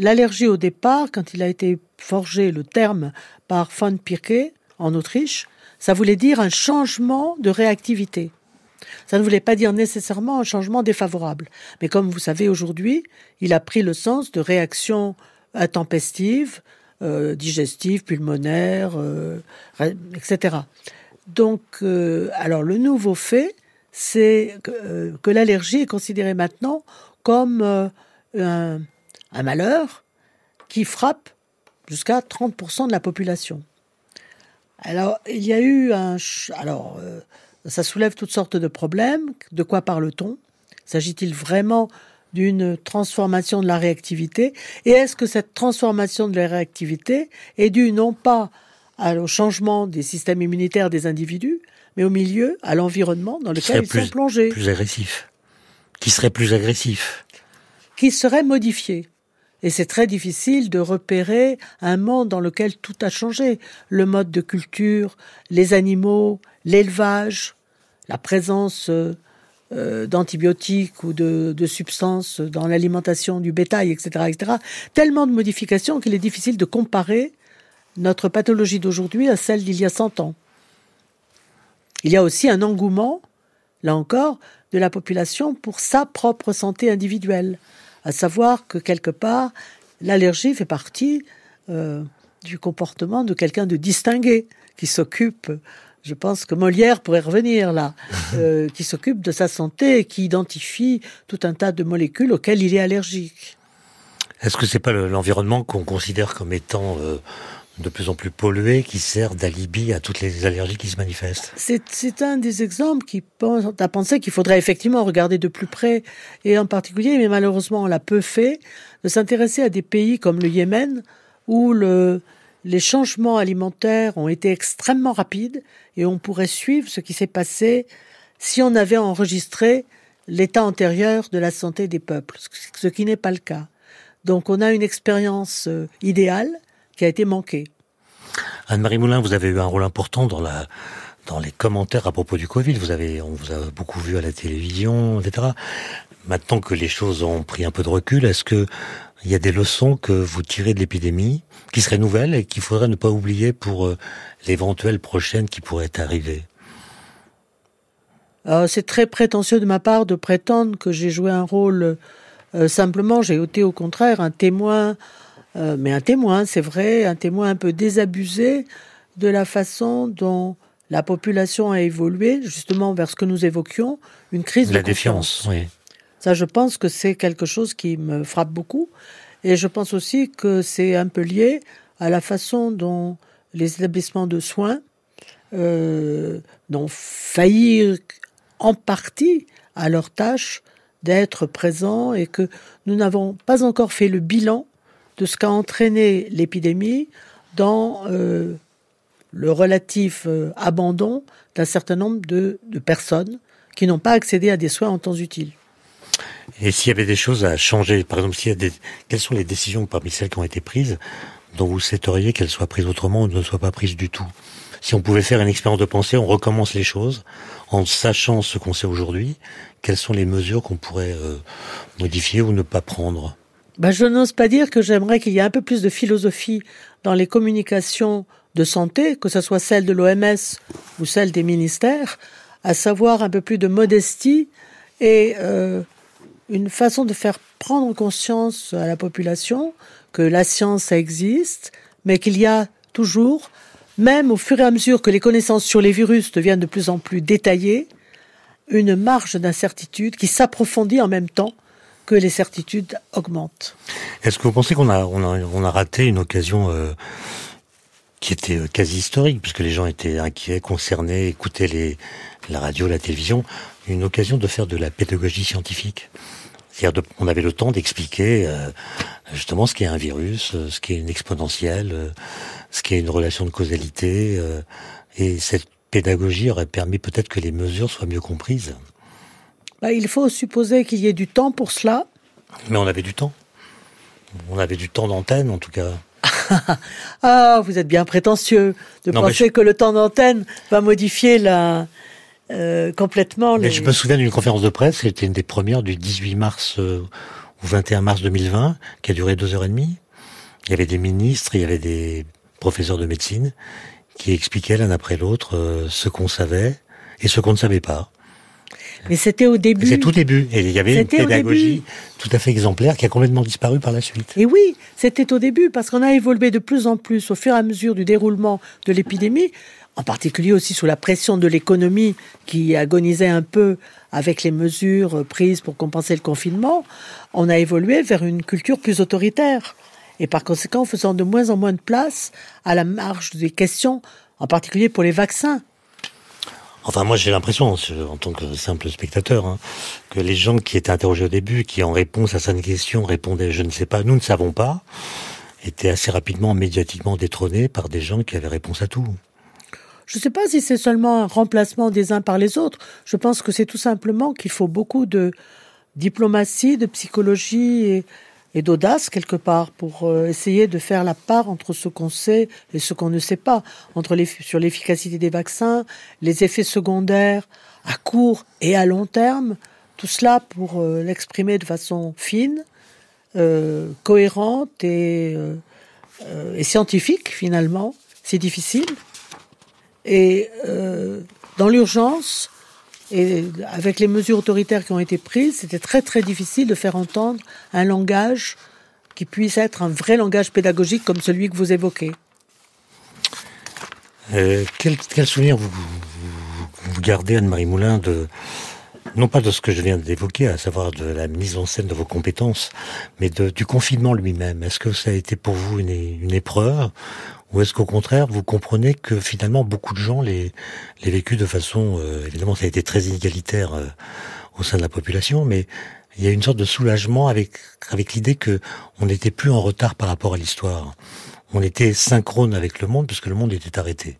l'allergie au départ, quand il a été forgé le terme par von Pirke en Autriche, ça voulait dire un changement de réactivité. Ça ne voulait pas dire nécessairement un changement défavorable. Mais comme vous savez aujourd'hui, il a pris le sens de réaction intempestive, euh, digestive, pulmonaire, euh, etc. Donc, euh, alors le nouveau fait, c'est que, que l'allergie est considérée maintenant comme un, un, malheur qui frappe jusqu'à 30% de la population. Alors, il y a eu un... Alors, ça soulève toutes sortes de problèmes. De quoi parle-t-on? S'agit-il vraiment d'une transformation de la réactivité? Et est-ce que cette transformation de la réactivité est due non pas au changement des systèmes immunitaires des individus, mais au milieu, à l'environnement dans lequel ils sont plongés? Plus agressif? Qui serait plus agressif? Qui serait modifié? Et c'est très difficile de repérer un monde dans lequel tout a changé. Le mode de culture, les animaux, l'élevage, la présence euh, euh, d'antibiotiques ou de, substances dans l'alimentation du bétail, etc., etc. Tellement de modifications qu'il est difficile de comparer notre pathologie d'aujourd'hui à celle d'il y a 100 ans. Il y a aussi un engouement, là encore, de la population pour sa propre santé individuelle à savoir que quelque part, l'allergie fait partie euh, du comportement de quelqu'un de distingué qui s'occupe. Je pense que Molière pourrait revenir là, euh, qui s'occupe de sa santé et qui identifie tout un tas de molécules auxquelles il est allergique. Est-ce que c'est pas l'environnement qu'on considère comme étant euh, de plus en plus pollué qui sert d'alibi à toutes les allergies qui se manifestent. C'est un des exemples qui pense à penser qu'il faudrait effectivement regarder de plus près, et en particulier, mais malheureusement on l'a peu fait, de s'intéresser à des pays comme le Yémen, où le, les changements alimentaires ont été extrêmement rapides, et on pourrait suivre ce qui s'est passé si on avait enregistré l'état antérieur de la santé des peuples, ce qui n'est pas le cas. Donc on a une expérience euh, idéale, qui a été manqué. Anne-Marie Moulin, vous avez eu un rôle important dans la dans les commentaires à propos du Covid. Vous avez, on vous a beaucoup vu à la télévision, etc. Maintenant que les choses ont pris un peu de recul, est-ce que il y a des leçons que vous tirez de l'épidémie qui seraient nouvelles et qu'il faudrait ne pas oublier pour euh, l'éventuelle prochaine qui pourrait arriver C'est très prétentieux de ma part de prétendre que j'ai joué un rôle euh, simplement. J'ai été au contraire un témoin euh, mais un témoin, c'est vrai, un témoin un peu désabusé de la façon dont la population a évolué, justement vers ce que nous évoquions, une crise de la défiance. Oui. Ça, je pense que c'est quelque chose qui me frappe beaucoup, et je pense aussi que c'est un peu lié à la façon dont les établissements de soins euh, ont failli en partie à leur tâche d'être présents et que nous n'avons pas encore fait le bilan de ce qu'a entraîné l'épidémie dans euh, le relatif euh, abandon d'un certain nombre de, personnes qui n'ont pas accédé à des soins en temps utile. Et s'il y avait des choses à changer, par exemple, s'il y a des, quelles sont les décisions parmi celles qui ont été prises dont vous souhaiteriez qu'elles soient prises autrement ou ne soient pas prises du tout? Si on pouvait faire une expérience de pensée, on recommence les choses en sachant ce qu'on sait aujourd'hui. Quelles sont les mesures qu'on pourrait euh, modifier ou ne pas prendre? Ben, je n'ose pas dire que j'aimerais qu'il y ait un peu plus de philosophie dans les communications de santé, que ce soit celle de l'OMS ou celle des ministères, à savoir un peu plus de modestie et euh, une façon de faire prendre conscience à la population que la science existe, mais qu'il y a toujours, même au fur et à mesure que les connaissances sur les virus deviennent de plus en plus détaillées, une marge d'incertitude qui s'approfondit en même temps les certitudes augmentent. Est-ce que vous pensez qu'on a, on a, raté une occasion euh, qui était euh, quasi historique, puisque les gens étaient inquiets, concernés, écoutaient la radio, la télévision, une occasion de faire de la pédagogie scientifique? C'est-à-dire on avait le temps d'expliquer euh, justement ce qu'est un virus, ce qu'est une exponentielle, ce qu'est une relation de causalité. et cette pédagogie aurait permis peut-être que les mesures soient mieux comprises. Bah, il faut supposer qu'il y ait du temps pour cela. Mais on avait du temps. On avait du temps d'antenne, en tout cas. ah, vous êtes bien prétentieux de penser que le temps d'antenne va modifier la, euh, complètement. Mais je me souviens d'une conférence de presse, c'était une des premières du 18 mars euh, au 21 mars 2020, qui a duré deux heures et demie. Il y avait des ministres, il y avait des professeurs de médecine qui expliquaient l'un après l'autre euh, ce qu'on savait et ce qu'on ne savait pas. Mais c'était au début. C'est tout début. Et il y avait une pédagogie tout à fait exemplaire qui a complètement disparu par la suite. Et oui, c'était au début parce qu'on a évolué de plus en plus au fur et à mesure du déroulement de l'épidémie, en particulier aussi sous la pression de l'économie qui agonisait un peu avec les mesures prises pour compenser le confinement. On a évolué vers une culture plus autoritaire et par conséquent faisant de moins en moins de place à la marge des questions, en particulier pour les vaccins. Enfin, moi, j'ai l'impression, en tant que simple spectateur, hein, que les gens qui étaient interrogés au début, qui en réponse à cette question répondaient "je ne sais pas, nous ne savons pas", étaient assez rapidement médiatiquement détrônés par des gens qui avaient réponse à tout. Je ne sais pas si c'est seulement un remplacement des uns par les autres. Je pense que c'est tout simplement qu'il faut beaucoup de diplomatie, de psychologie et, et d'audace quelque part pour euh, essayer de faire la part entre ce qu'on sait et ce qu'on ne sait pas, entre les, sur l'efficacité des vaccins, les effets secondaires à court et à long terme, tout cela pour euh, l'exprimer de façon fine, euh, cohérente et, et, scientifique finalement. C'est difficile. Et dans l'urgence, et avec les mesures autoritaires qui ont été prises, c'était très très difficile de faire entendre un langage qui puisse être un vrai langage pédagogique comme celui que vous évoquez. Euh, quel, souvenir vous, gardez, Anne-Marie Moulin, de, non pas de ce que je viens d'évoquer, à savoir de la mise en scène de vos compétences, mais de, du confinement lui-même Est-ce que ça a été pour vous une, épreuve ou est-ce qu'au contraire, vous comprenez que finalement beaucoup de gens les, les vécu de façon, euh, évidemment, ça a été très inégalitaire euh, au sein de la population, mais il y a une sorte de soulagement avec avec l'idée que on n'était plus en retard par rapport à l'histoire. On était synchrone avec le monde puisque le monde était arrêté.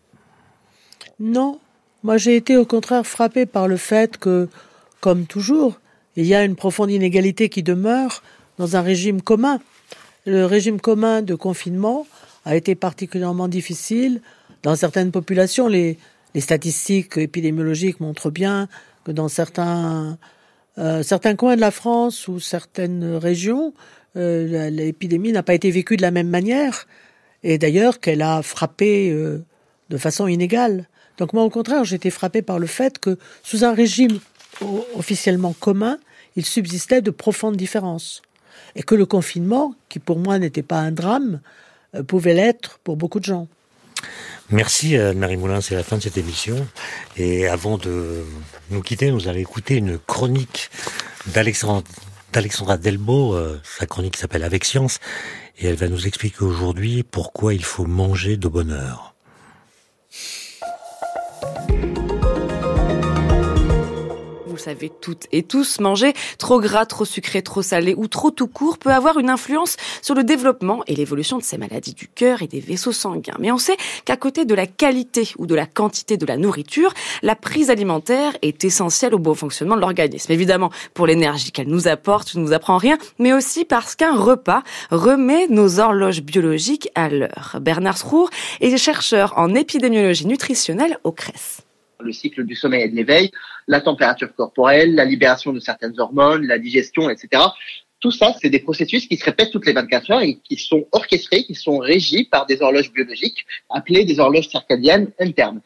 Non, moi j'ai été au contraire frappé par le fait que, comme toujours, il y a une profonde inégalité qui demeure dans un régime commun. Le régime commun de confinement a été particulièrement difficile. Dans certaines populations, les, statistiques épidémiologiques montrent bien que dans certains, euh, certains coins de la France ou certaines régions, euh, l'épidémie n'a pas été vécue de la même manière, et d'ailleurs qu'elle a frappé euh, de façon inégale. Donc moi, au contraire, j'ai été frappé par le fait que sous un régime officiellement commun, il subsistait de profondes différences. Et que le confinement, qui pour moi n'était pas un drame, euh, pouvait l'être pour beaucoup de gens. Merci euh, Marie Moulin, c'est la fin de cette émission. Et avant de nous quitter, nous allons écouter une chronique d'Alexandra, Delbo. Euh, sa chronique s'appelle Avec science. Et elle va nous expliquer aujourd'hui pourquoi il faut manger de bonheur. Savez toutes et tous, manger trop gras, trop sucré, trop salé ou trop tout court peut avoir une influence sur le développement et l'évolution de ces maladies du cœur et des vaisseaux sanguins. Mais on sait qu'à côté de la qualité ou de la quantité de la nourriture, la prise alimentaire est essentielle au bon fonctionnement de l'organisme. Évidemment, pour l'énergie qu'elle nous apporte, ne vous apprends rien, mais aussi parce qu'un repas remet nos horloges biologiques à l'heure. Bernard Srour est chercheur en épidémiologie nutritionnelle au CRES le cycle du sommeil et de l'éveil, la température corporelle, la libération de certaines hormones, la digestion, etc. Tout ça, c'est des processus qui se répètent toutes les 24 heures et qui sont orchestrés, qui sont régis par des horloges biologiques appelées des horloges circadiennes internes.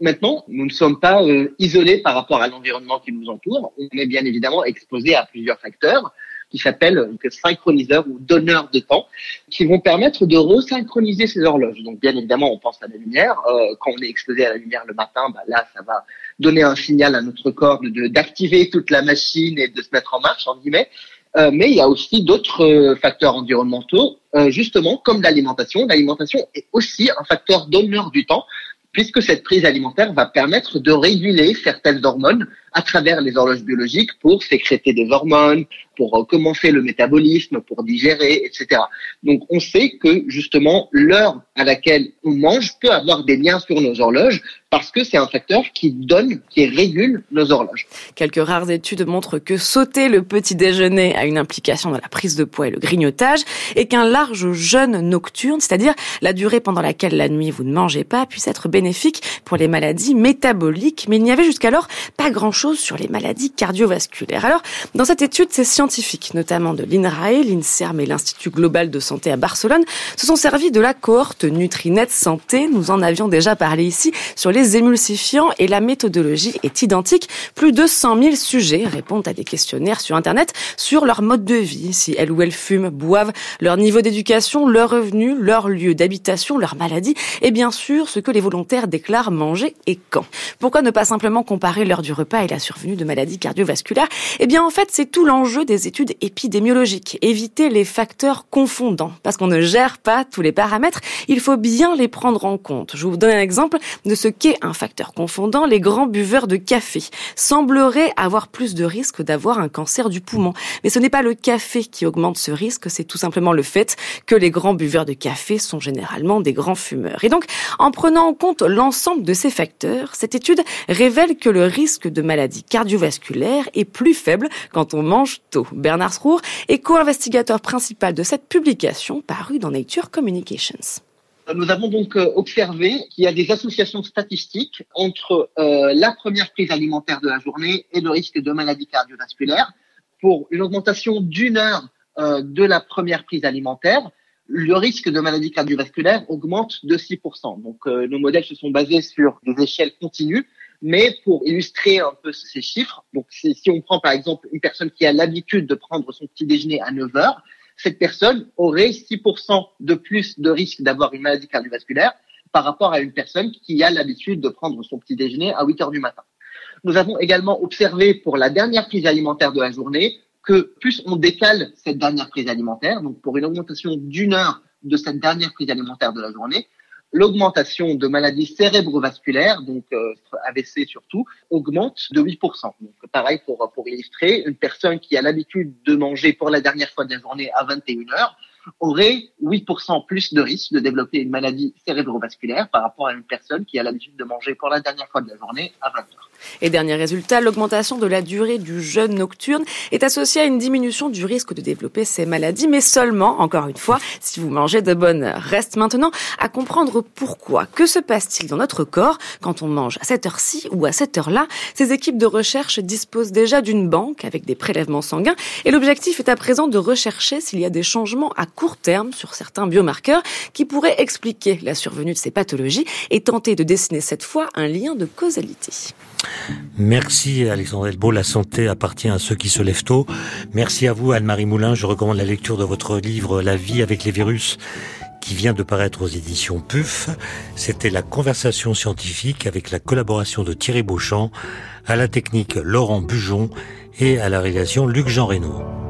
Maintenant, nous ne sommes pas euh, isolés par rapport à l'environnement qui nous entoure. On est bien évidemment exposé à plusieurs facteurs qui s'appellent synchroniseurs ou donneurs de temps, qui vont permettre de resynchroniser ces horloges. Donc bien évidemment, on pense à la lumière. Euh, quand on est exposé à la lumière le matin, bah, là, ça va donner un signal à notre corps de d'activer toute la machine et de se mettre en marche, en guillemets. Euh, mais il y a aussi d'autres euh, facteurs environnementaux, justement comme l'alimentation. L'alimentation est aussi un facteur donneur du temps puisque cette prise alimentaire va permettre de réguler certaines hormones à travers les horloges biologiques pour sécréter des hormones, pour commencer le métabolisme, pour digérer, etc. Donc on sait que justement l'heure à laquelle on mange peut avoir des liens sur nos horloges parce que c'est un facteur qui donne, qui régule nos horloges. Quelques rares études montrent que sauter le petit déjeuner a une implication dans la prise de poids et le grignotage et qu'un large jeûne nocturne, c'est-à-dire la durée pendant laquelle la nuit vous ne mangez pas, puisse être bénéfique pour les maladies métaboliques. Mais il n'y avait jusqu'alors pas grand-chose sur les maladies cardiovasculaires. Alors, dans cette étude, ces scientifiques, notamment de l'INRAE, l'INSERM et l'Institut Global de Santé à Barcelone, se sont servis de la cohorte Nutrinet Santé. Nous en avions déjà parlé ici sur les émulsifiants et la méthodologie est identique. Plus de 100 000 sujets répondent à des questionnaires sur Internet sur leur mode de vie, si elles ou elles fument, boivent, leur niveau d'éducation, leur revenu, leur lieu d'habitation, leur maladie et bien sûr ce que les volontaires déclarent manger et quand. Pourquoi ne pas simplement comparer l'heure du repas et la survenue de maladies cardiovasculaires Eh bien en fait c'est tout l'enjeu des études épidémiologiques. Éviter les facteurs confondants. Parce qu'on ne gère pas tous les paramètres, il faut bien les prendre en compte. Je vous donne un exemple de ce qu'est un facteur confondant, les grands buveurs de café sembleraient avoir plus de risques d'avoir un cancer du poumon. Mais ce n'est pas le café qui augmente ce risque, c'est tout simplement le fait que les grands buveurs de café sont généralement des grands fumeurs. Et donc, en prenant en compte l'ensemble de ces facteurs, cette étude révèle que le risque de maladie cardiovasculaire est plus faible quand on mange tôt. Bernard Srour est co-investigateur principal de cette publication parue dans Nature Communications. Nous avons donc euh, observé qu'il y a des associations statistiques entre euh, la première prise alimentaire de la journée et le risque de maladie cardiovasculaire. Pour une augmentation d'une heure euh, de la première prise alimentaire, le risque de maladie cardiovasculaire augmente de 6%. Donc nos modèles se sont basés sur des échelles continues, mais pour illustrer un peu ces chiffres, donc si on prend par exemple une personne qui a l'habitude de prendre son petit déjeuner à 9 heures, cette personne aurait 6% de plus de risque d'avoir une maladie cardiovasculaire par rapport à une personne qui a l'habitude de prendre son petit déjeuner à 8 heures du matin. Nous avons également observé pour la dernière prise alimentaire de la journée que plus on décale cette dernière prise alimentaire, donc pour une augmentation d'une heure de cette dernière prise alimentaire de la journée, l'augmentation de maladies cérébrovasculaires, donc euh, AVC surtout, augmente de 8%. Donc pareil pour, pour illustrer, une personne qui a l'habitude de manger pour la dernière fois de la journée à 21 heures aurait 8% plus de risque de développer une maladie cérébrovasculaire par rapport à une personne qui a l'habitude de manger pour la dernière fois de la journée à 20 heures. Et dernier résultat, l'augmentation de la durée du jeûne nocturne est associée à une diminution du risque de développer ces maladies, mais seulement, encore une fois, si vous mangez de bonne heure. Reste maintenant à comprendre pourquoi. Que se passe-t-il dans notre corps quand on mange à cette heure-ci ou à cette heure-là? Ces équipes de recherche disposent déjà d'une banque avec des prélèvements sanguins et l'objectif est à présent de rechercher s'il y a des changements à court terme sur certains biomarqueurs qui pourraient expliquer la survenue de ces pathologies et tenter de dessiner cette fois un lien de causalité. Merci Alexandre Elbeau, la santé appartient à ceux qui se lèvent tôt. Merci à vous Anne-Marie Moulin, je recommande la lecture de votre livre La vie avec les virus qui vient de paraître aux éditions PUF. C'était la conversation scientifique avec la collaboration de Thierry Beauchamp, à la technique Laurent Bujon et à la réalisation Luc Jean Reynaud.